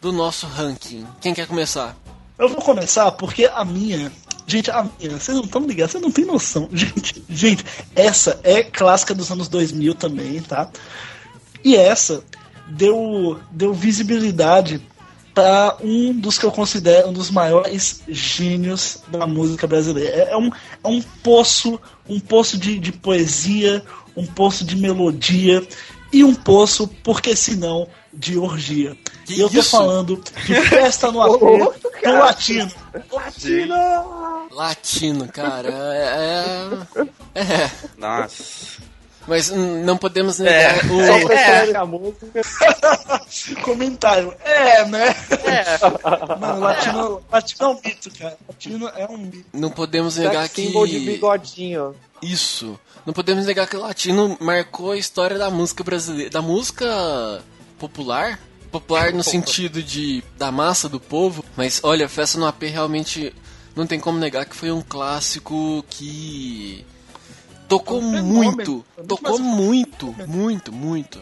do nosso ranking? Quem quer começar? Eu vou começar porque a minha. Gente, vocês não estão ligados, vocês não têm noção. Gente, gente, essa é clássica dos anos 2000 também, tá? E essa deu, deu visibilidade para um dos que eu considero um dos maiores gênios da música brasileira. É, é um, é um poço, um poço de, de poesia, um poço de melodia e um poço, porque senão, de orgia. Que e eu tô isso? falando de festa no AP do latino. Latino, cara. É. É. é. Nossa. Mas não podemos negar É. o. Música. Comentário. É, né? É. Mano, latino, latino é um mito, cara. Latino é um mito. Não podemos negar que. de bigodinho. Isso. Não podemos negar que o latino marcou a história da música brasileira. Da música popular. Popular no sentido de da massa do povo. Mas olha, Festa no AP realmente não tem como negar que foi um clássico que tocou um muito. Muito Tocou muito, fenômeno. muito, muito.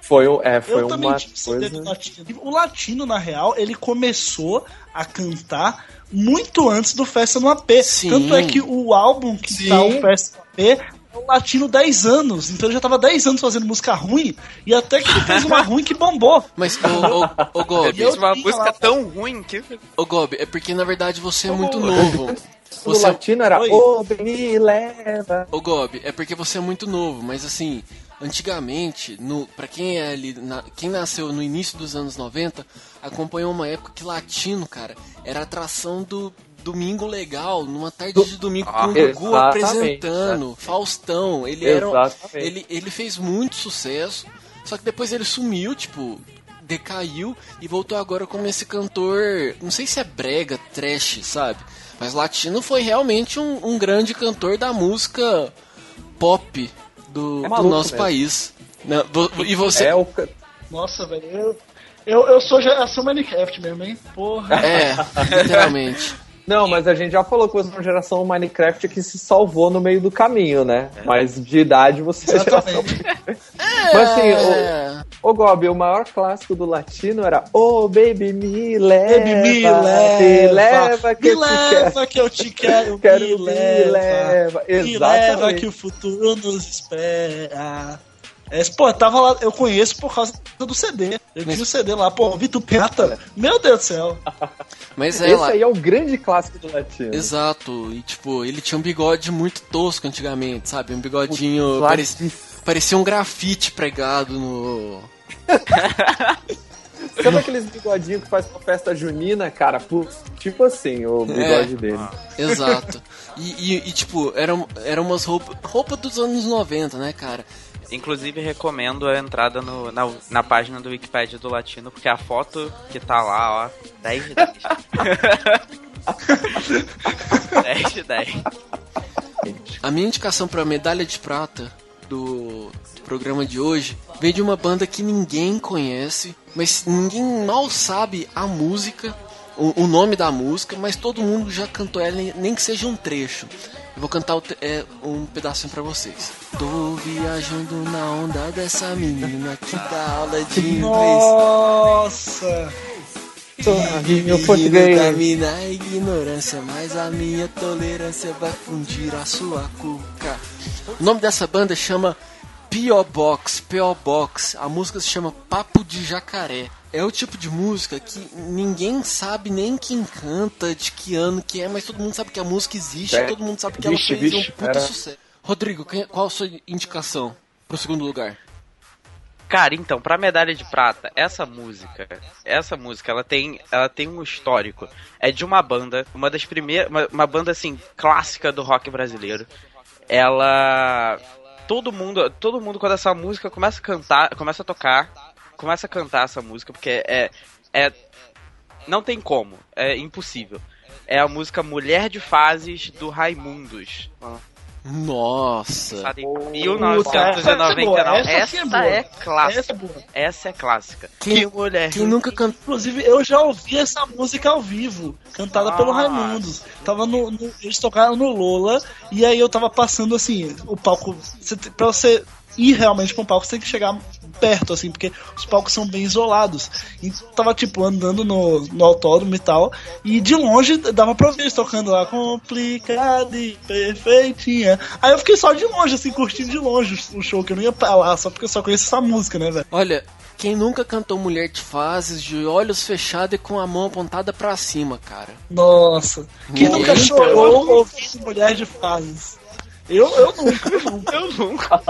Foi, um- é, foi eu uma coisa... latino. O latino, na real, ele começou a cantar muito antes do Festa no AP. Sim. Tanto é que o álbum que Sim. tá o Festa no AP é o latino 10 anos. Então ele já tava 10 anos fazendo música ruim e até que ele fez uma ruim que bombou. Mas, ô, ô, ô Gob, Fez uma música lá- tão ruim que. ô Gob, é porque na verdade você é muito novo. O Você, latino era. Ô, me leva. Ô Gob, é porque você é muito novo, mas assim, antigamente, no, pra quem é ali, na- quem nasceu no início dos anos 90, acompanhou uma época que latino, cara, era atração do Domingo Legal, numa tarde de domingo com o Gugu exatamente, apresentando, Faustão, ele era um- ele, ele fez muito sucesso, só que depois ele sumiu, tipo, decaiu e voltou agora como esse cantor, não sei se é brega, trash, sabe? Mas Latino foi realmente um, um grande cantor da música pop do, É do nosso mesmo. país. Né? Vo- E você. É o... Nossa, velho. Eu, eu, eu sou geração Minecraft mesmo, hein? Porra. É, literalmente. Não, mas a gente já falou que você é uma geração Minecraft que se salvou no meio do caminho, né? Mas de idade você é geração... Exatamente. Mas assim, o, É, Ô, Gob, o maior clássico do latino era Oh, baby, me leva. Baby, me Me leva. leva que me eu te quero. leva que eu te quero. Quero me me leva. leva. Me leva que o futuro nos espera. É, pô, tava lá, eu conheço por causa do CD. Eu tinha o CD lá, pô, Vitor Pirata. Meu Deus do céu. mas é Esse lá. aí é o grande clássico do latino. Exato, e tipo, ele tinha um bigode muito tosco antigamente, sabe? Um bigodinho. Claro. Parecia, um grafite pregado no. Sabe aqueles bigodinhos que faz pra festa junina, cara? Tipo assim, o bigode É. dele. Exato. E, e- e, tipo, eram era umas roupas roupa dos anos 90, né, cara? Inclusive recomendo a entrada no- na, na página do Wikipedia do Latino, porque a foto que tá lá, ó, 10 de 10. 10 de 10. A minha indicação pra medalha de prata do, do programa de hoje vem de uma banda que ninguém conhece, mas ninguém mal sabe a música, o, o nome da música, mas todo mundo já cantou ela, nem que seja um trecho. Eu vou cantar é, um pedacinho pra vocês. Tô viajando na onda dessa menina que dá aula de inglês. Nossa. Menino português. camina a ignorância, mas a minha tolerância vai fundir a sua cuca. O nome dessa banda chama P.O. Box, P.O. Box. A música se chama Papo de Jacaré. É o tipo de música que ninguém sabe nem quem canta, de que ano que é, mas todo mundo sabe que a música existe, É. todo mundo sabe que Vixe, ela fez vixe, um puta era- sucesso. Rodrigo, qual a sua indicação pro segundo lugar? Cara, então, pra medalha de prata, essa música, essa música, ela tem, ela tem um histórico. É de uma banda, uma das primeiras, uma, uma banda assim clássica do rock brasileiro. Ela todo mundo, todo mundo quando essa música começa a cantar, começa a tocar, começa a cantar essa música porque é é não tem como, é impossível. É a música Mulher de Fases do Raimundos. Nossa! Lançada em Puta, 1999. essa Essa, é boa, é clássica. Essa é boa. Essa é clássica. Quem- que mulher. Quem nunca cantou. Inclusive, eu já ouvi essa música ao vivo, cantada pelo Nossa. Raimundos. Tava no, no- eles tocaram no Lola, e aí eu tava passando assim, o palco. Pra você ir realmente pra um palco, você tem que chegar perto, assim, porque os palcos são bem isolados. E tava, tipo, andando no, no autódromo e tal, e de longe dava pra ver eles tocando lá, complicada e perfeitinha. Aí eu fiquei só de longe, assim, curtindo de longe o show, que eu não ia pra lá, só porque eu só conheço essa música, né, velho? Olha, quem nunca cantou Mulher de Fases de olhos fechados e com a mão apontada pra cima, cara? Nossa. Quem nunca chorou ouvindo Mulher de Fases? Eu, eu nunca, eu nunca. Eu nunca.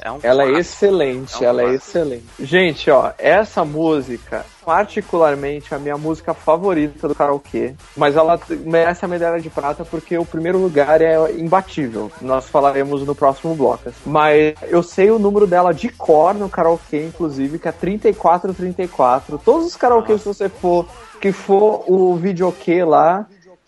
É um Ela é clássico. excelente, É um ela é clássico. excelente. Gente, ó, essa música, particularmente a minha música favorita do karaokê, mas ela merece a medalha de prata porque o primeiro lugar é imbatível. Nós falaremos no próximo bloco. Mas eu sei o número dela de cor no karaokê, inclusive, que é 3434. Todos os karaokês que você for, que for o videokê lá,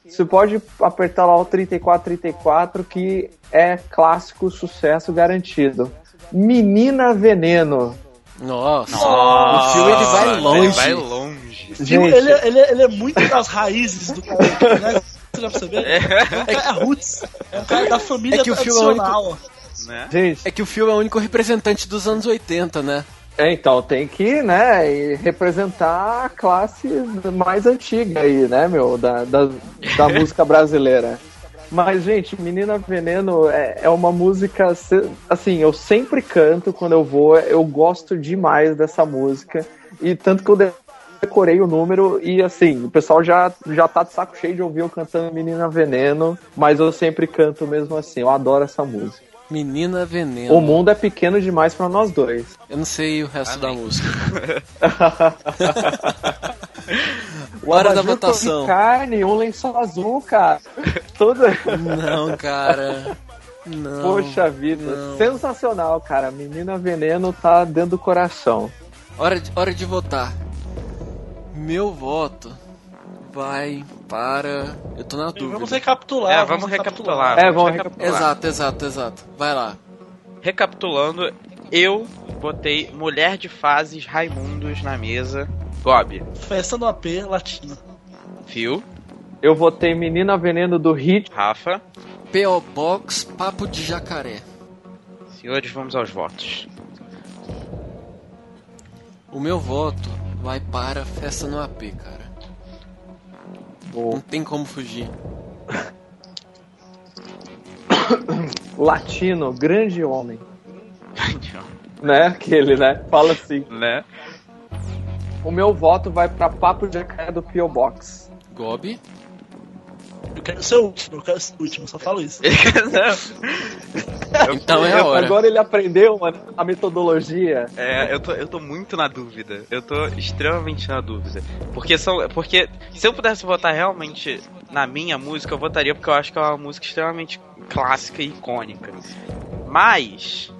você pode apertar lá o 3434 que é clássico sucesso garantido. Menina Veneno. Nossa, Nossa, o filme ele vai longe. Ele vai longe. Gente, Ele, ele, ele é muito das raízes do cara, né? Você já percebeu? É um cara roots. É um cara da família É que o filme é o único- tradicional. Né? gente, É que o filme é o único representante dos anos 80, né? É, então tem que, né, representar a classe mais antiga aí, né, meu, da, da, da música brasileira. Mas, gente, Menina Veneno é, é uma música, assim, eu sempre canto quando eu vou, eu gosto demais dessa música, e tanto que eu decorei o número, e assim, o pessoal já, já tá de saco cheio de ouvir eu cantando Menina Veneno, mas eu sempre canto mesmo assim, eu adoro essa música. Menina Veneno. O mundo é pequeno demais pra nós dois. Eu não sei o resto da música. O Hora da votação. de carne, um lençol azul, cara. Tudo. Não, cara. Não. Poxa vida, não. sensacional, cara. Menina Veneno tá dentro do coração. Hora de, hora de votar. Meu voto vai para. Eu tô na dúvida. Vamos recapitular. É, vamos recapitular. É, vamos recapitular. Exato, exato, exato. Vai lá. Recapitulando, eu botei Mulher de Fases Raimundos na mesa. Gob, Festa no AP latino. Fio, Eu votei Menina Veneno do Hit. Rafa. P.O. Box Papo de Jacaré. Senhores, vamos aos votos. O meu voto vai para Festa no AP, cara. Não tem como fugir. Latino, grande homem. Né? Aquele, né? Fala assim. né? O meu voto vai pra Papo de Jacaré do P.O. Box. Gobi. Eu quero ser o último, eu quero ser o último, só falo isso. Então é a hora. Agora ele aprendeu mano, a metodologia. É, eu tô, eu tô muito na dúvida. Eu tô extremamente na dúvida. Porque são. Porque se eu pudesse votar realmente na minha música, eu votaria porque eu acho que é uma música extremamente clássica e icônica. Mas.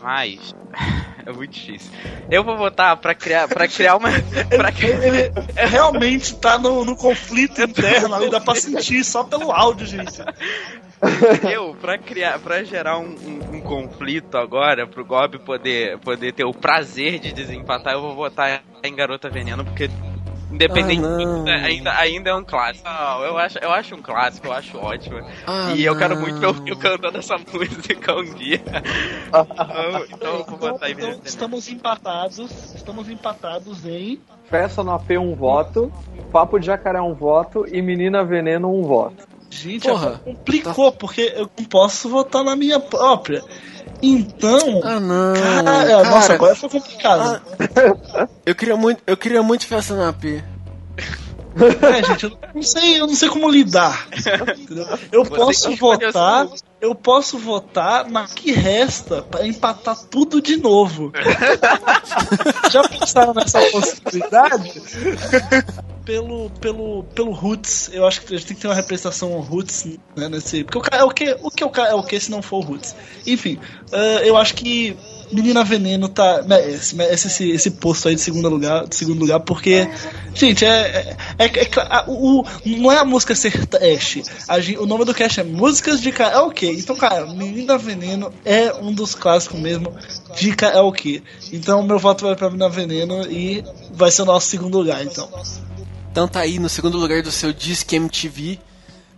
Mas. É muito difícil. Eu vou votar pra criar, pra criar uma. Pra, Ele, realmente tá no, no conflito interno ali, dá pra sentir só pelo áudio, gente. eu, pra criar, pra gerar um, um- um conflito agora, pro Gob poder, poder ter o prazer de desempatar, eu vou votar em Garota Veneno, porque independente Ah, disso, ainda, ainda é um clássico. Não, eu acho, eu acho um clássico, eu acho ótimo. Ah, e eu quero muito ver o Fio cantando essa música um dia. então, então eu vou votar em Então, estamos empatados, estamos empatados em Festa no AP um voto. Papo de Jacaré um voto. E Menina Veneno um voto. Gente, Porra. agora complicou, porque eu não posso votar na minha própria. Então. Ah, não. cara, nossa, Cara, agora foi complicado. eu queria muito, eu queria muito Festa no AP. É, gente, eu não sei, eu não sei como lidar. Eu posso votar, eu posso votar na que resta pra empatar tudo de novo. Já pensaram nessa possibilidade? Pelo, pelo, pelo Roots, eu acho que a gente tem que ter uma representação Roots né, nesse. Porque o cara é o que? O que é o cara é o que se não for o Roots? Enfim, ah, eu acho que Menina Veneno tá. Merece, merece esse, esse posto aí de segundo lugar, de segundo lugar, porque. Gente, é. é, é- é o, o- não é a música ser trash. O nome do cast é Músicas de Karaokê. Então, cara, Menina Veneno é um dos clássicos mesmo de karaokê. Então, meu voto vai pra Menina Veneno e vai ser o nosso segundo lugar, então. Então tá aí no segundo lugar do seu Disque MTV.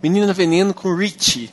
Menina Veneno com Richie.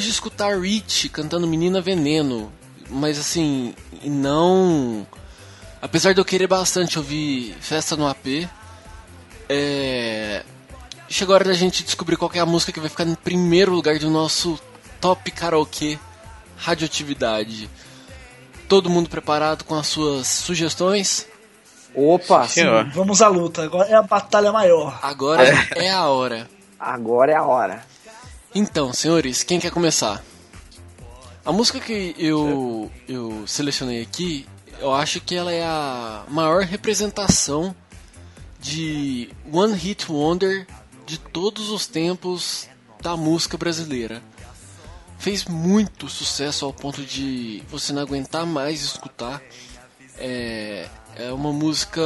Depois de escutar Rich cantando Menina Veneno, mas assim, não. Apesar de eu querer bastante ouvir Festa no AP, é. Chegou a hora da gente descobrir qual que é a música que vai ficar em primeiro lugar do nosso top karaokê radioatividade. Todo mundo preparado com as suas sugestões? Opa, Sim, senhor. Vamos à luta, agora é a batalha maior. Agora é a hora. agora é a hora. Então, senhores, quem quer começar? A música que eu, eu selecionei aqui, eu acho que ela é a maior representação de One Hit Wonder de todos os tempos da música brasileira. Fez muito sucesso ao ponto de você não aguentar mais escutar. É, é uma música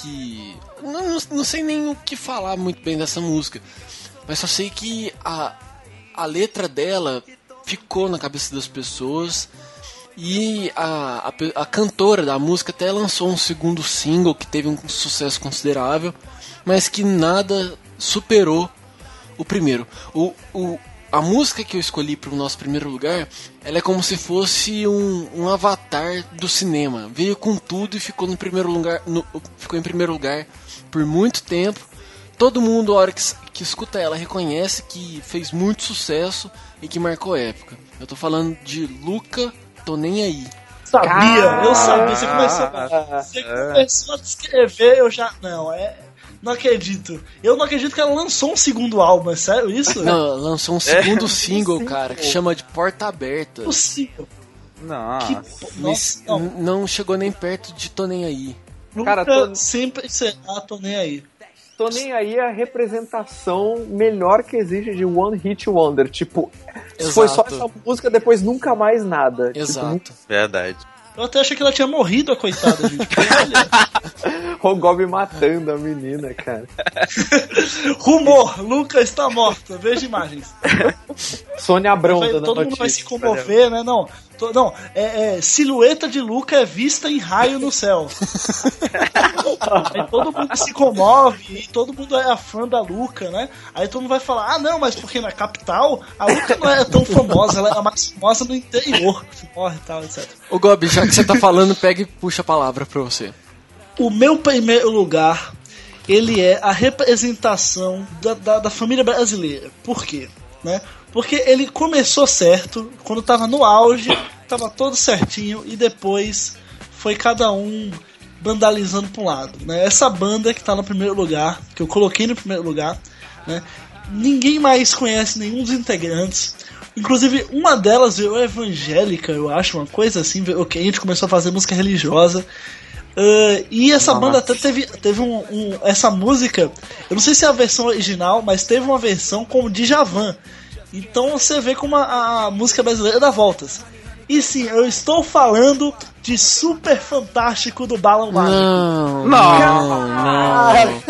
que. Não, não- não sei nem o que falar muito bem dessa música. Mas só sei que a, a letra dela ficou na cabeça das pessoas. E a, a, a cantora da música até lançou um segundo single que teve um sucesso considerável, mas que nada superou o primeiro. O, o, a música que eu escolhi para o nosso primeiro lugar, ela é como se fosse um, um avatar do cinema. Veio com tudo e ficou no primeiro lugar, no- ficou em primeiro lugar por muito tempo. Todo mundo, a hora que, que escuta ela, reconhece que fez muito sucesso e que marcou época. Eu tô falando de Luca, tô nem aí. Sabia, eu sabia. Você começou, Ah, você começou a descrever, eu já. Não, é. Não acredito. Eu não acredito que ela lançou um segundo álbum, é sério isso? Não, ela lançou um segundo single, cara, que chama de Porta Aberta. possível. Nossa. Que, nossa, não. não chegou nem perto de tô nem aí. Cara, tô- sempre será, tô nem aí. Tô nem aí a representação melhor que existe de One Hit Wonder. Tipo, foi só Exato. essa música, depois nunca mais nada. Tipo, Exato. Verdade. Eu até achei que ela tinha morrido, a coitada, gente. Olha, matando a menina, cara. rumor, Luca está morta. Veja imagens. Sônia Abrão Vai- todo mundo vai se comover, né? Não, to- não é, é, silhueta de Luca é vista em raio no céu. Aí todo mundo se comove e todo mundo é fã da Luca, né? Aí todo mundo vai falar: ah, não, mas porque na capital a Luca não é tão famosa, ela é a mais famosa no interior, morre e tal, etc. Ô Gobi, já que você tá falando, pega e puxa a palavra pra você. O meu primeiro lugar, ele é a representação da, da, da família brasileira. Por quê? Né? Porque ele começou certo, quando tava no auge, tava todo certinho, e depois foi cada um vandalizando pra um lado. Né? Essa banda que tá no primeiro lugar, que eu coloquei no primeiro lugar, né? ninguém mais conhece nenhum dos integrantes. Inclusive, uma delas virou evangélica, eu acho, uma coisa assim, que a gente começou a fazer música religiosa. Ah, e essa banda até teve, teve um, um- Essa música, eu não sei se é a versão original, mas teve uma versão com o Djavan. Então você vê como a, a música brasileira dá voltas. E sim, eu estou falando de Super Fantástico do Balão Mágico. Não, Não. não, não.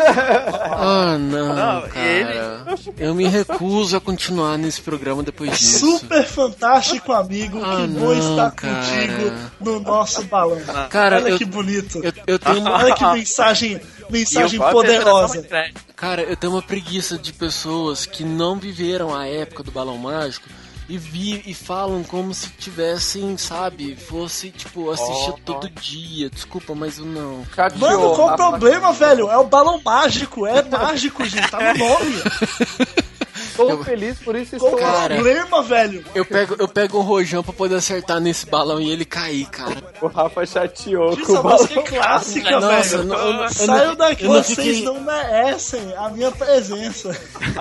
Ah, não, Não, cara. Eu me recuso a continuar nesse programa depois disso. Super Fantástico amigo Ah, que vou não, estar cara. contigo no nosso balão. Cara, Olha eu- que bonito. Eu, eu tenho uma, Olha que mensagem, mensagem poderosa. é da cara, eu tenho uma preguiça de pessoas que não viveram a época do balão mágico e vi e falam como se tivessem, sabe, fosse tipo assistir Ó. todo dia. Desculpa, mas eu não. Mano, qual o problema, velho? É o balão mágico, é mágico, gente, tá no nome. Estou feliz por isso estou Cara. problema, velho? Eu pego, eu pego um rojão pra poder acertar nesse balão e ele cair, cara. O Rafa chateou com Essa o balão. música é clássica, Nossa, velho. não- eu- eu Saiu não- daqui, eu não vocês fiquei- não merecem a minha presença.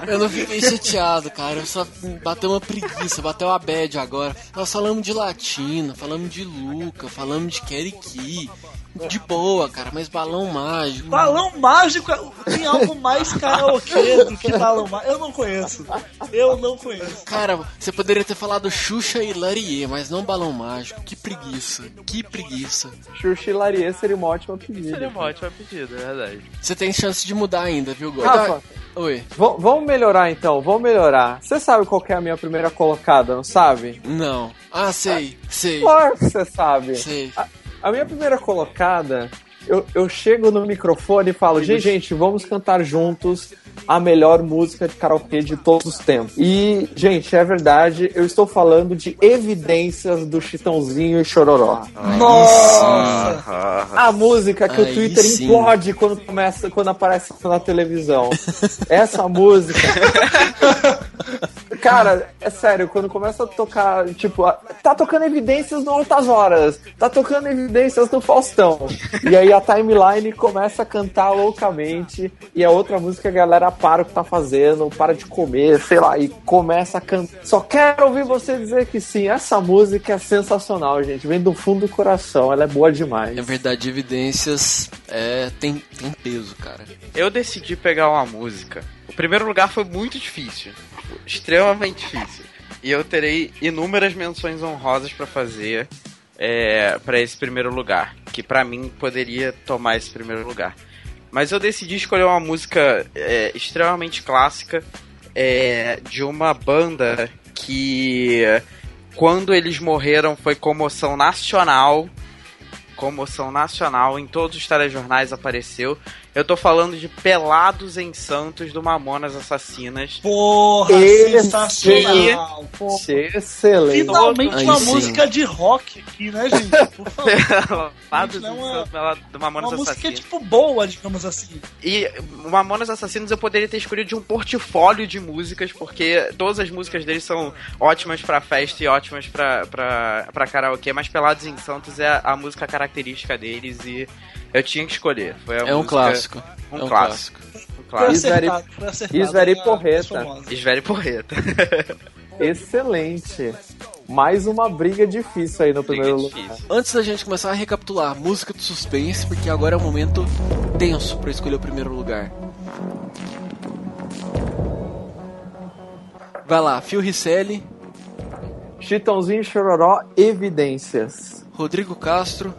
Eu não fiquei chateado, cara. Eu só bateu uma preguiça, bateu a bad agora. Nós falamos de Latina, falamos de Luca, falamos de Keriki. De boa, cara, mas balão mágico. Balão mágico é- tem algo mais karaokê do que balão mágico. Eu não conheço. Eu não conheço. Cara, você poderia ter falado Xuxa e Larie, mas não balão mágico. Que preguiça, que preguiça. Xuxilarie seria uma ótima pedida. Seria uma ótima pedida, é verdade. Você tem chance de mudar ainda, viu, Gol? Rafa, Oi. v- vamos melhorar então, vamos melhorar. Você sabe qual que é a minha primeira colocada, não sabe? Não. Ah, sei, sei. Claro que você sabe. Sei. A, a minha primeira colocada, eu, eu chego no microfone e falo, gente, gente, vamos cantar juntos a melhor música de karaokê de todos os tempos. E, gente, é verdade, eu estou falando de evidências do Chitãozinho e Chororó. Nossa! A música que Aí o Twitter sim. implode quando começa, quando aparece na televisão. Essa música. Cara, é sério, quando começa a tocar, tipo, a- tá tocando evidências no Altas Horas, tá tocando evidências no Faustão. E aí a timeline começa a cantar loucamente, e a outra música a galera para o que tá fazendo, para de comer, sei lá, e começa a cantar. Só quero ouvir você dizer que sim. Essa música é sensacional, gente. Vem do fundo do coração, ela é boa demais. É verdade, evidências é, tem, tem peso, cara. Eu decidi pegar uma música. Primeiro lugar foi muito difícil. Extremamente difícil. E eu terei inúmeras menções honrosas pra fazer é, para esse primeiro lugar. Que pra mim poderia tomar esse primeiro lugar. Mas eu decidi escolher uma música é, extremamente clássica é, de uma banda que quando eles morreram foi comoção nacional. Comoção nacional, em todos os telejornais apareceu. Eu tô falando de Pelados em Santos do Mamonas Assassinas. Porra, sensacional. Porra. Excelente. Finalmente Aí uma sim. música de rock aqui, né, gente? Por favor. Pelados em é- Santos do Mamonas Uma música Assassinas. tipo boa, digamos assim. E o Mamonas Assassinos eu poderia ter escolhido de um portfólio de músicas, porque todas as músicas deles são ótimas pra festa e ótimas pra, pra, pra karaokê, mas Pelados em Santos é a, a música característica deles e eu tinha que escolher. Foi a É um clássico. Um É um clássico. Um Foi clássico. Isveri- acertado. Isveri É Porreta. Porreta. Excelente. Mais uma briga difícil aí no primeiro lugar. Antes da gente começar a recapitular, música do suspense, porque agora é o momento tenso pra escolher o primeiro lugar. Vai lá, Phil Risselli, Chitãozinho e Chororó, evidências. Rodrigo Castro,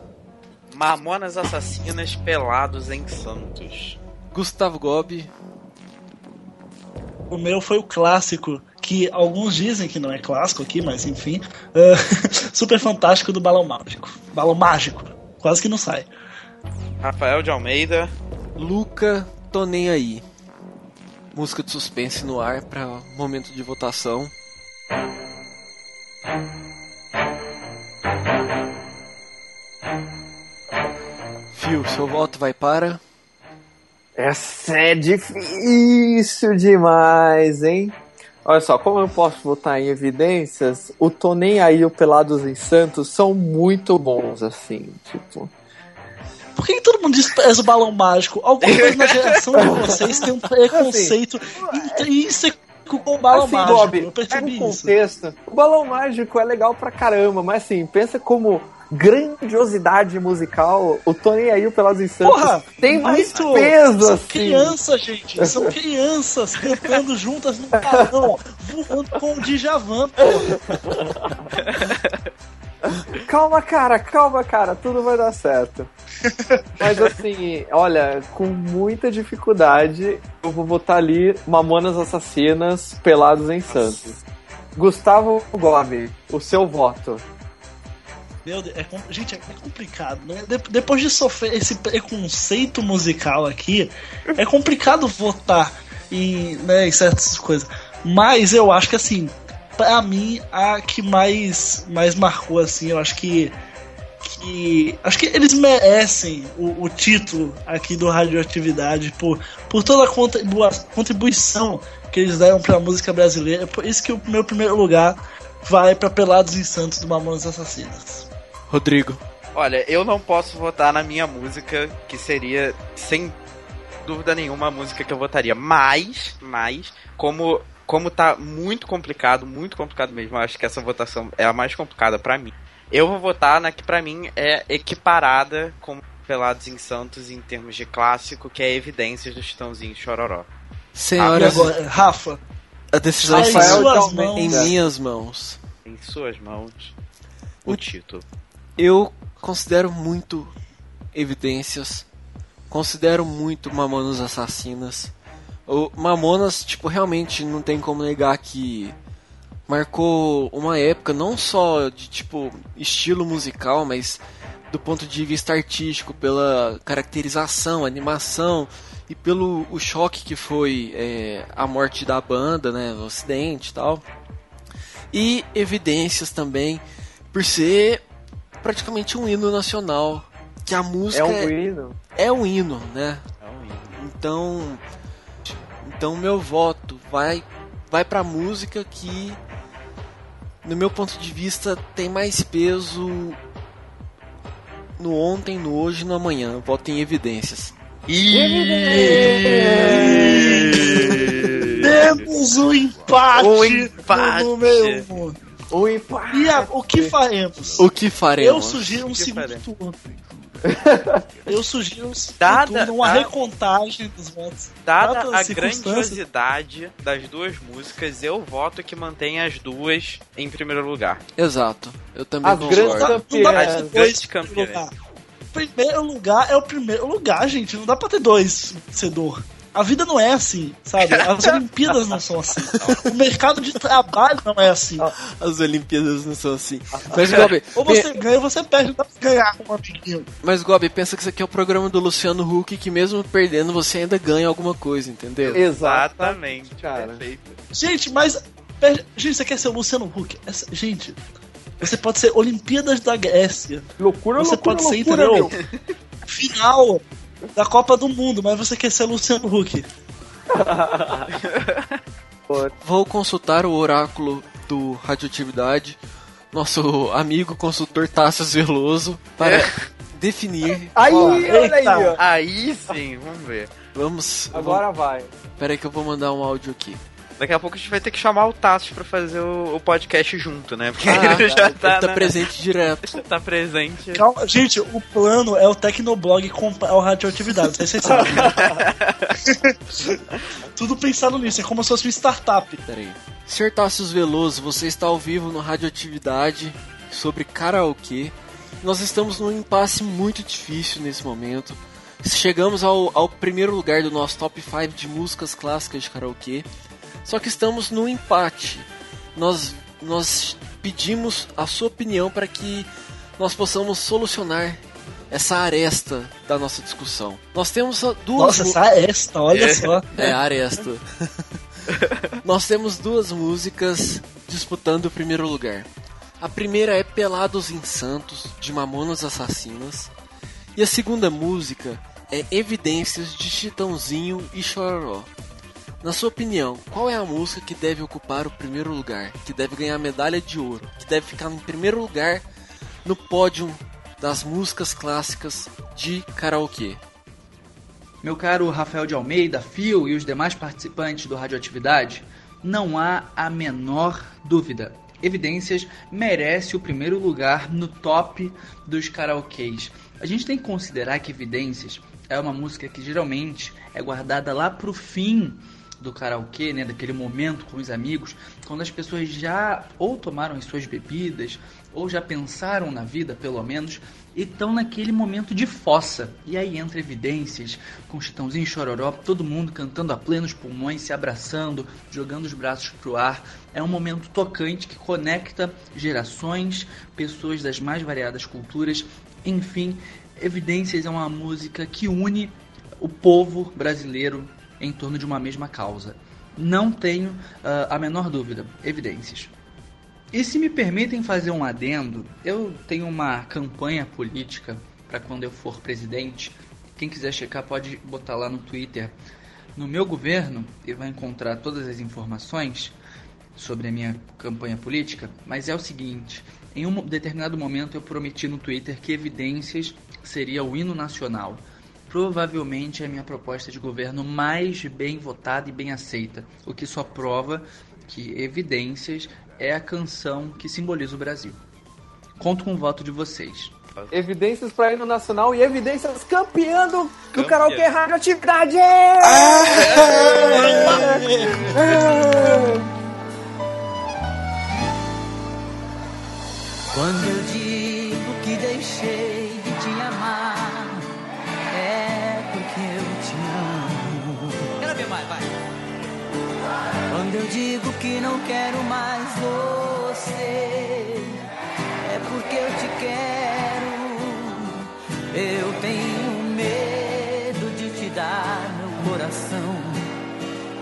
Mamonas Assassinas Pelados em Santos. Gustavo Gobi, O meu foi o clássico, que alguns dizem que não é clássico aqui, mas enfim. é, super fantástico do Balão Mágico. Balão Mágico. Quase que não sai. Rafael de Almeida. Luca, Tô Nem Aí. Música de suspense no ar para momento de votação. Phil, seu voto vai para. Essa é difícil demais, hein? Olha só, como eu posso votar em evidências, o Tô Nem Aí e o Pelados em Santos são muito bons, assim, tipo... Por que, que todo mundo despreza o balão mágico? Alguma coisa na geração de vocês tem um preconceito intrínseco com o balão assim, mágico. Bob, eu percebi o isso. contexto. O Balão Mágico é legal pra caramba, mas assim, pensa como grandiosidade musical, o Tony aí o Pelados em Santos Porra, tem mais muito. peso, São assim. crianças, gente. São crianças cantando juntas no balão, voando com o Djavan, porra. Calma, cara, calma, cara, tudo vai dar certo. Mas assim, olha, com muita dificuldade, eu vou botar ali Mamonas Assassinas Pelados em Santos. Gustavo Gomes, o seu voto. Meu Deus, é gente, é é complicado. Né? De- depois de sofrer esse preconceito musical aqui, é complicado votar em, né, em certas coisas. Mas eu acho que assim, pra mim, a que mais, mais marcou, assim, eu acho que. que acho que eles merecem o, o título aqui do Radioatividade por, por toda a contribuição que eles deram pra música brasileira. Por isso que o meu primeiro lugar vai pra Pelados em Santos do Mamonas Assassinas. Rodrigo. Olha, eu não posso votar na minha música, que seria, sem dúvida nenhuma, a música que eu votaria. Mas, mas, como, como tá muito complicado, muito complicado mesmo, eu acho que essa votação é a mais complicada pra mim. Eu vou votar na que pra mim é equiparada com Pelados em Santos em termos de clássico, que é Evidências do Chitãozinho Chororó. Senhoras, agora, Rafa, a decisão Tá em está em mãos. minhas mãos. Em suas mãos, o título. Eu considero muito evidências. Considero muito Mamonas Assassinas. O Mamonas, tipo, realmente não tem como negar que marcou uma época não só de tipo estilo musical, mas do ponto de vista artístico, pela caracterização, animação e pelo o choque que foi é, a morte da banda, né, o acidente e tal. E evidências também por ser praticamente um hino nacional, que a música É um hino. é um hino, né? É um hino. Então, então meu voto vai vai para música que no meu ponto de vista tem mais peso no ontem, no hoje e no amanhã. Eu voto em evidências. temos um empate, Um empate. no número um. O empate. E a- o que faremos? O que faremos? Eu sugiro um segundo faremos? turno. Eu sugiro um segundo Dada- turno, uma dada- recontagem dos votos. Dada a grandiosidade das duas músicas, eu voto que mantenha as duas em primeiro lugar. Exato. Eu também As grandes concordo. Dá campeãs. As grandes dois campeãs. lugar. Primeiro lugar é o primeiro lugar, gente. Não dá pra ter dois vencedor. A vida não é assim, sabe? As Olimpíadas não são assim. O mercado de trabalho não é assim. As Olimpíadas não são assim. Mas, Gobi, Ou você ganha ou você perde. Não dá pra ganhar com um amiguinho. mas, Gobi, pensa que isso aqui é o programa do Luciano Huck, que mesmo perdendo, você ainda ganha alguma coisa, entendeu? Exatamente, cara. perfeito. Gente, mas. Gente, você quer ser o Luciano Huck? Essa- Gente, você pode ser Olimpíadas da Grécia. Loucura, Você loucura, pode ser, loucura, entendeu? meu. Final da Copa do Mundo, mas você quer ser Luciano Huck. Vou consultar o oráculo do Radioatividade, nosso amigo consultor Tassius Veloso, para definir. Aí, Ó, olha aí, ó. Aí sim, vamos ver. Vamos. Agora vai. Vou, pera aí que eu vou mandar um áudio aqui. Daqui a pouco a gente vai ter que chamar o Tassos pra fazer o, o podcast junto, né? Porque Ah, ele já Ele tá, tá né? presente direto. tá presente. Calma, gente, o plano é o Tecnoblog comprar o radioatividade, não sei se vocês sabem. Tudo pensado nisso, é como se fosse uma startup. Pera aí. Sr. Tassius Veloso, você está ao vivo no Radioatividade sobre karaokê. Nós estamos num impasse muito difícil nesse momento. Chegamos ao, ao primeiro lugar do nosso top 5 de músicas clássicas de karaokê. Só que estamos no empate. Nós, nós pedimos a sua opinião para que nós possamos solucionar essa aresta da nossa discussão. Nós temos duas Nossa, essa é esta, olha só. é, aresta. Nós temos duas músicas disputando o primeiro lugar. A primeira é Pelados em Santos, de Mamonas Assassinas. E a segunda música é Evidências de Chitãozinho e Chororó. Na sua opinião, qual é a música que deve ocupar o primeiro lugar? Que deve ganhar medalha de ouro? Que deve ficar em primeiro lugar no pódio das músicas clássicas de karaokê? Meu caro Rafael de Almeida, Fio e os demais participantes do Radioatividade, não há a menor dúvida. Evidências merece o primeiro lugar no top dos karaokês. A gente tem que considerar que Evidências é uma música que geralmente é guardada lá pro fim do karaokê, né, daquele momento com os amigos, quando as pessoas já ou tomaram as suas bebidas, ou já pensaram na vida, pelo menos, e estão naquele momento de fossa. E aí entra evidências, com Chitãozinho Chororó, todo mundo cantando a plenos pulmões, se abraçando, jogando os braços pro ar. É um momento tocante que conecta gerações, pessoas das mais variadas culturas, enfim, Evidências é uma música que une o povo brasileiro em torno de uma mesma causa. Não tenho ah, a menor dúvida. Evidências. E se me permitem fazer um adendo, eu tenho uma campanha política para quando eu for presidente. Quem quiser checar pode botar lá no Twitter. No meu governo, e vai encontrar todas as informações sobre a minha campanha política, mas é o seguinte, em um determinado momento eu prometi no Twitter que evidências seria o hino nacional. Provavelmente é a minha proposta de governo mais bem votada e bem aceita, o que só prova que Evidências é a canção que simboliza o Brasil. Conto com o voto de vocês. Evidências para hino nacional e evidências campeã do, do karaokê radioatividade! Quando eu digo que deixei digo que não quero mais você, é porque eu te quero. Eu tenho medo de te dar meu coração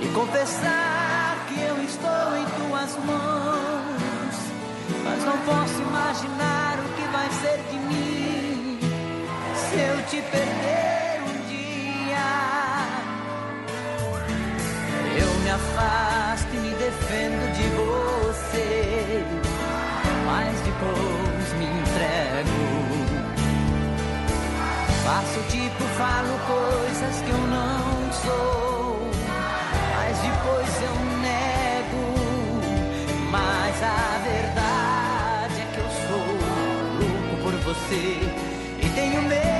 e confessar que eu estou em tuas mãos. Mas não posso imaginar o que vai ser de mim se eu te perder um dia. Eu me afasto defendo de você, mas depois me entrego. Faço tipo, falo coisas que eu não sou, mas depois eu nego. Mas a verdade é que eu sou louco por você e tenho medo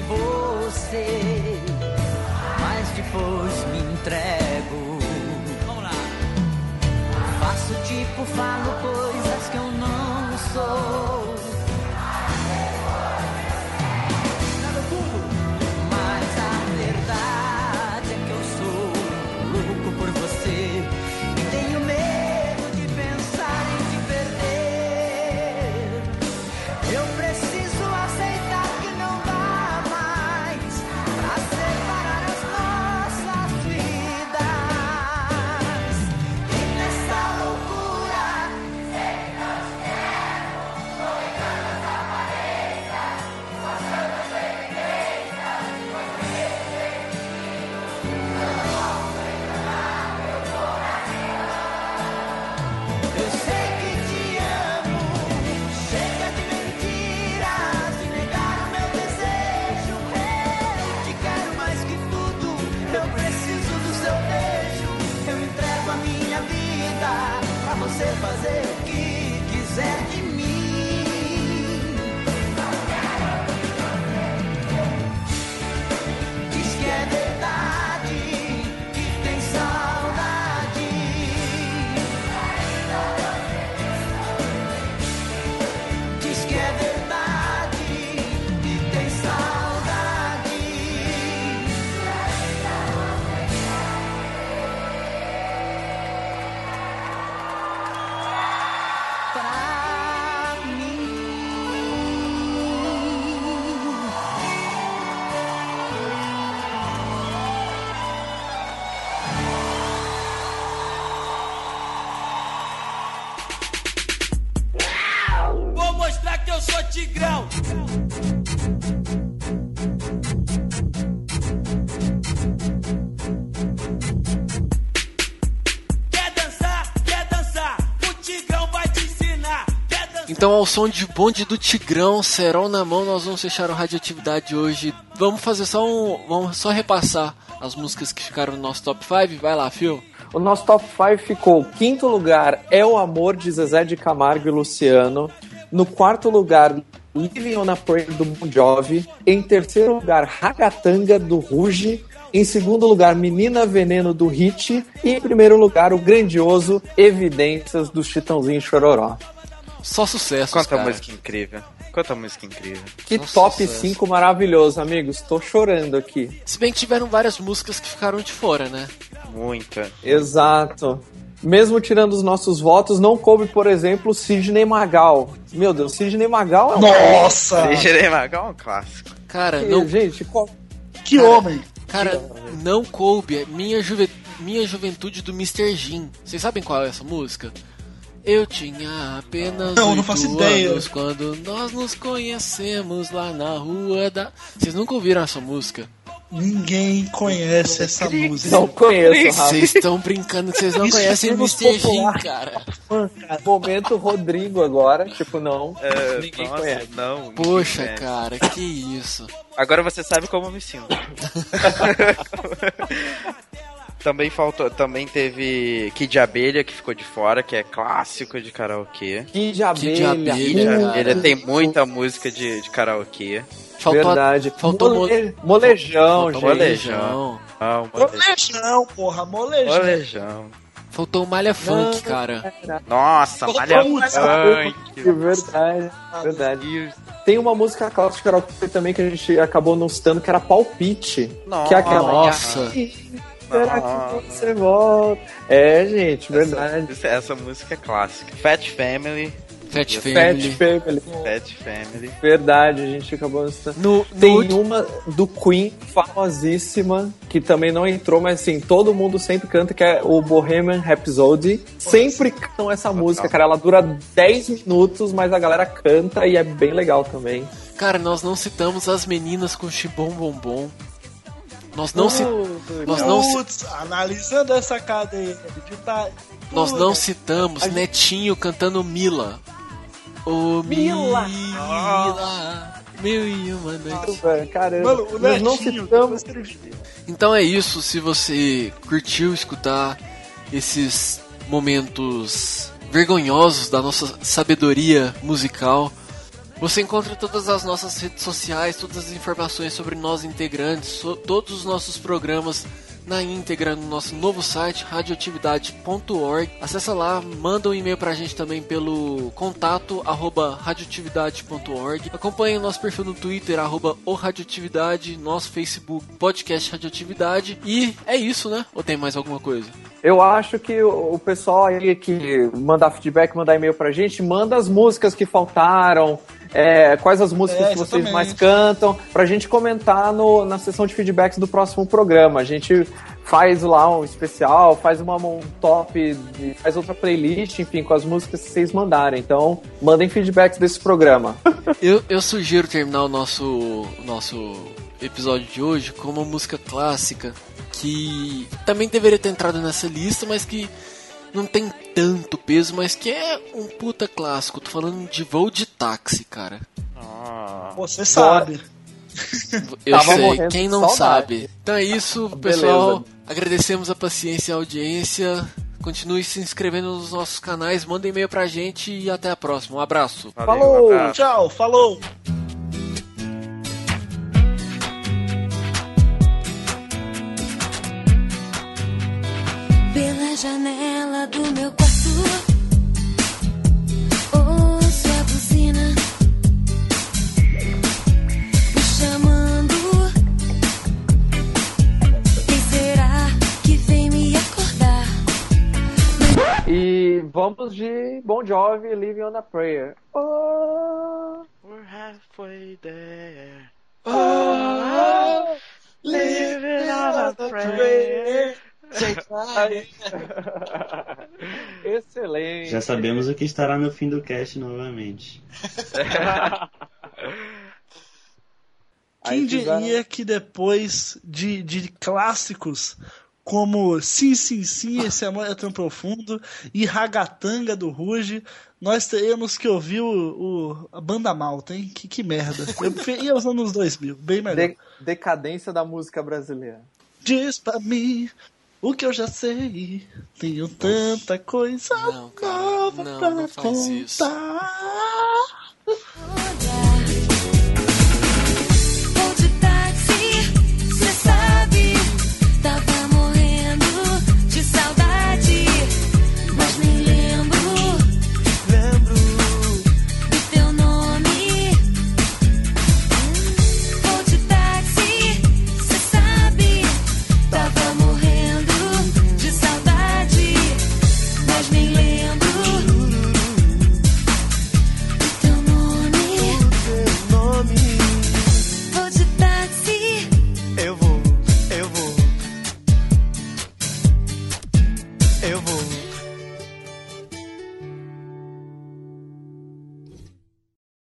você, mas depois me entrego. Vamos lá. Faço tipo, falo coisas que eu não sou. Ao som de bonde do Tigrão, Serol na mão, nós vamos fechar o Radioatividade hoje. Vamos fazer só um. Vamos só repassar as músicas que ficaram no nosso top 5. Vai lá, Phil. O nosso top 5 ficou: quinto lugar é o amor de Zezé de Camargo e Luciano. No quarto lugar, Living on a Prayer do Bon Jovi. Em terceiro lugar, Ragatanga do Ruge. Em segundo lugar, Menina Veneno do Hit. E em primeiro lugar, o grandioso Evidências dos Chitãozinho Chororó. Só sucesso, Quanta cara. música incrível. Quanta música incrível. Que top sucesso. 5 maravilhoso, amigos. Tô chorando aqui. Se bem que tiveram várias músicas que ficaram de fora, né? Muita. Exato. Mesmo tirando os nossos votos, não coube, por exemplo, Sidney Magal. Meu Deus, Sidney Magal é um. Nossa! Deixa Magal é um clássico. Cara, Que, não. Gente, qual- Que Cara, homem! Cara, não coube. é Minha, juve... Minha juventude do Mr. Jim. Vocês sabem qual é essa música? Eu tinha apenas Não, não faço ideia. anos quando nós nos conhecemos lá na rua da. Vocês nunca ouviram essa música? Ninguém conhece essa música. não conheço, Rafa. Vocês estão brincando que vocês não Isso conhecem é Mr. Jim, cara. Momento Rodrigo agora, tipo, não. É, Ninguém nossa, conhece. não. ninguém Poxa, conhece. cara, que isso. Agora você sabe como eu me sinto. também faltou, também teve Kid Abelha que ficou de fora, que é clássico de karaokê. De abelha. abelha, Kid de cara. Abelha tem muita música de, de karaokê. Faltou Verdade. faltou Mole- molejão, Faltou gente. molejão. Ah, molejão. Molejão, porra, molejão. molejão. Faltou o Malha Funk, cara. Nossa, Faltou malha um funk. Que verdade, verdade. Tem uma música clássica de karaokê também que a gente acabou não citando, que era Palpite. Nossa. Que é aquela. Nossa. Será que você volta? É, gente, verdade. Essa, essa música é clássica. Fat Family. Fat Fat Family. Family. Fat Family. Verdade, a gente acabou. No, Tem no, uma do Queen famosíssima, que também não entrou, mas assim, todo mundo sempre canta, que é o Bohemian Rhapsody. Sempre cantam essa música, cara. Ela dura 10 minutos, mas a galera canta e é bem legal também. Cara, nós não citamos as meninas com chibom bombom. Nós não, ci- nós não, Putz, analisando essa cadeia de tá. nós não citamos Netinho cantando Mila. Ô Mila. Mila. Mil e uma noite. Caramba, Mano, o nós não citamos. Então é isso. Se você curtiu escutar esses momentos vergonhosos da nossa sabedoria musical, você encontra todas as nossas redes sociais, todas as informações sobre nós integrantes, so- todos os nossos programas na íntegra no nosso novo site radioatividade.org. Acessa lá, manda um e-mail pra gente também pelo contato arroba radioatividade.org. Acompanhe o nosso perfil no Twitter, arroba o radioatividade, nosso Facebook, podcast radioatividade. E é isso, né? Ou tem mais alguma coisa? Eu acho que o pessoal aí que mandar feedback, mandar e-mail pra gente, manda as músicas que faltaram, é, quais as músicas É, que vocês mais cantam, pra gente comentar no, na sessão de feedbacks do próximo programa. A gente faz lá um especial, faz uma, um top, faz outra playlist, enfim, com as músicas que vocês mandarem. Então, mandem feedbacks desse programa. Eu, eu sugiro terminar o nosso, o nosso episódio de hoje com uma música clássica que também deveria ter entrado nessa lista, mas que não tem tanto peso, mas que é um puta clássico. Tô falando de voo de táxi, cara. Ah. Você sabe. Eu Tava sei, quem não saudade. sabe. Então é isso, pessoal. Beleza. Agradecemos a paciência e a audiência. Continue se inscrevendo nos nossos canais, manda e-mail pra gente e até a próxima. Um abraço. Valeu, Falou! abraço. Tchau, falou. Pela janela do meu quarto Ouço a buzina Me chamando Quem será que vem me acordar? E vamos de Bon Jovi, Living on a Prayer. Oh, We're halfway there. oh, Living on a prayer. Excelente. Já sabemos o que estará no fim do cast novamente. Quem diria que depois de, de clássicos como Sim, Sim, Sim, Esse Amor é Tão Profundo e Ragatanga do Ruge, nós teremos que ouvir o, o- a banda malta, hein? Que, que merda. Eu preferia os anos 2000, bem melhor. De- decadência da música brasileira. Diz pra mim o que eu já sei. Tenho tanta coisa Não, cara, nova não, pra não faz isso.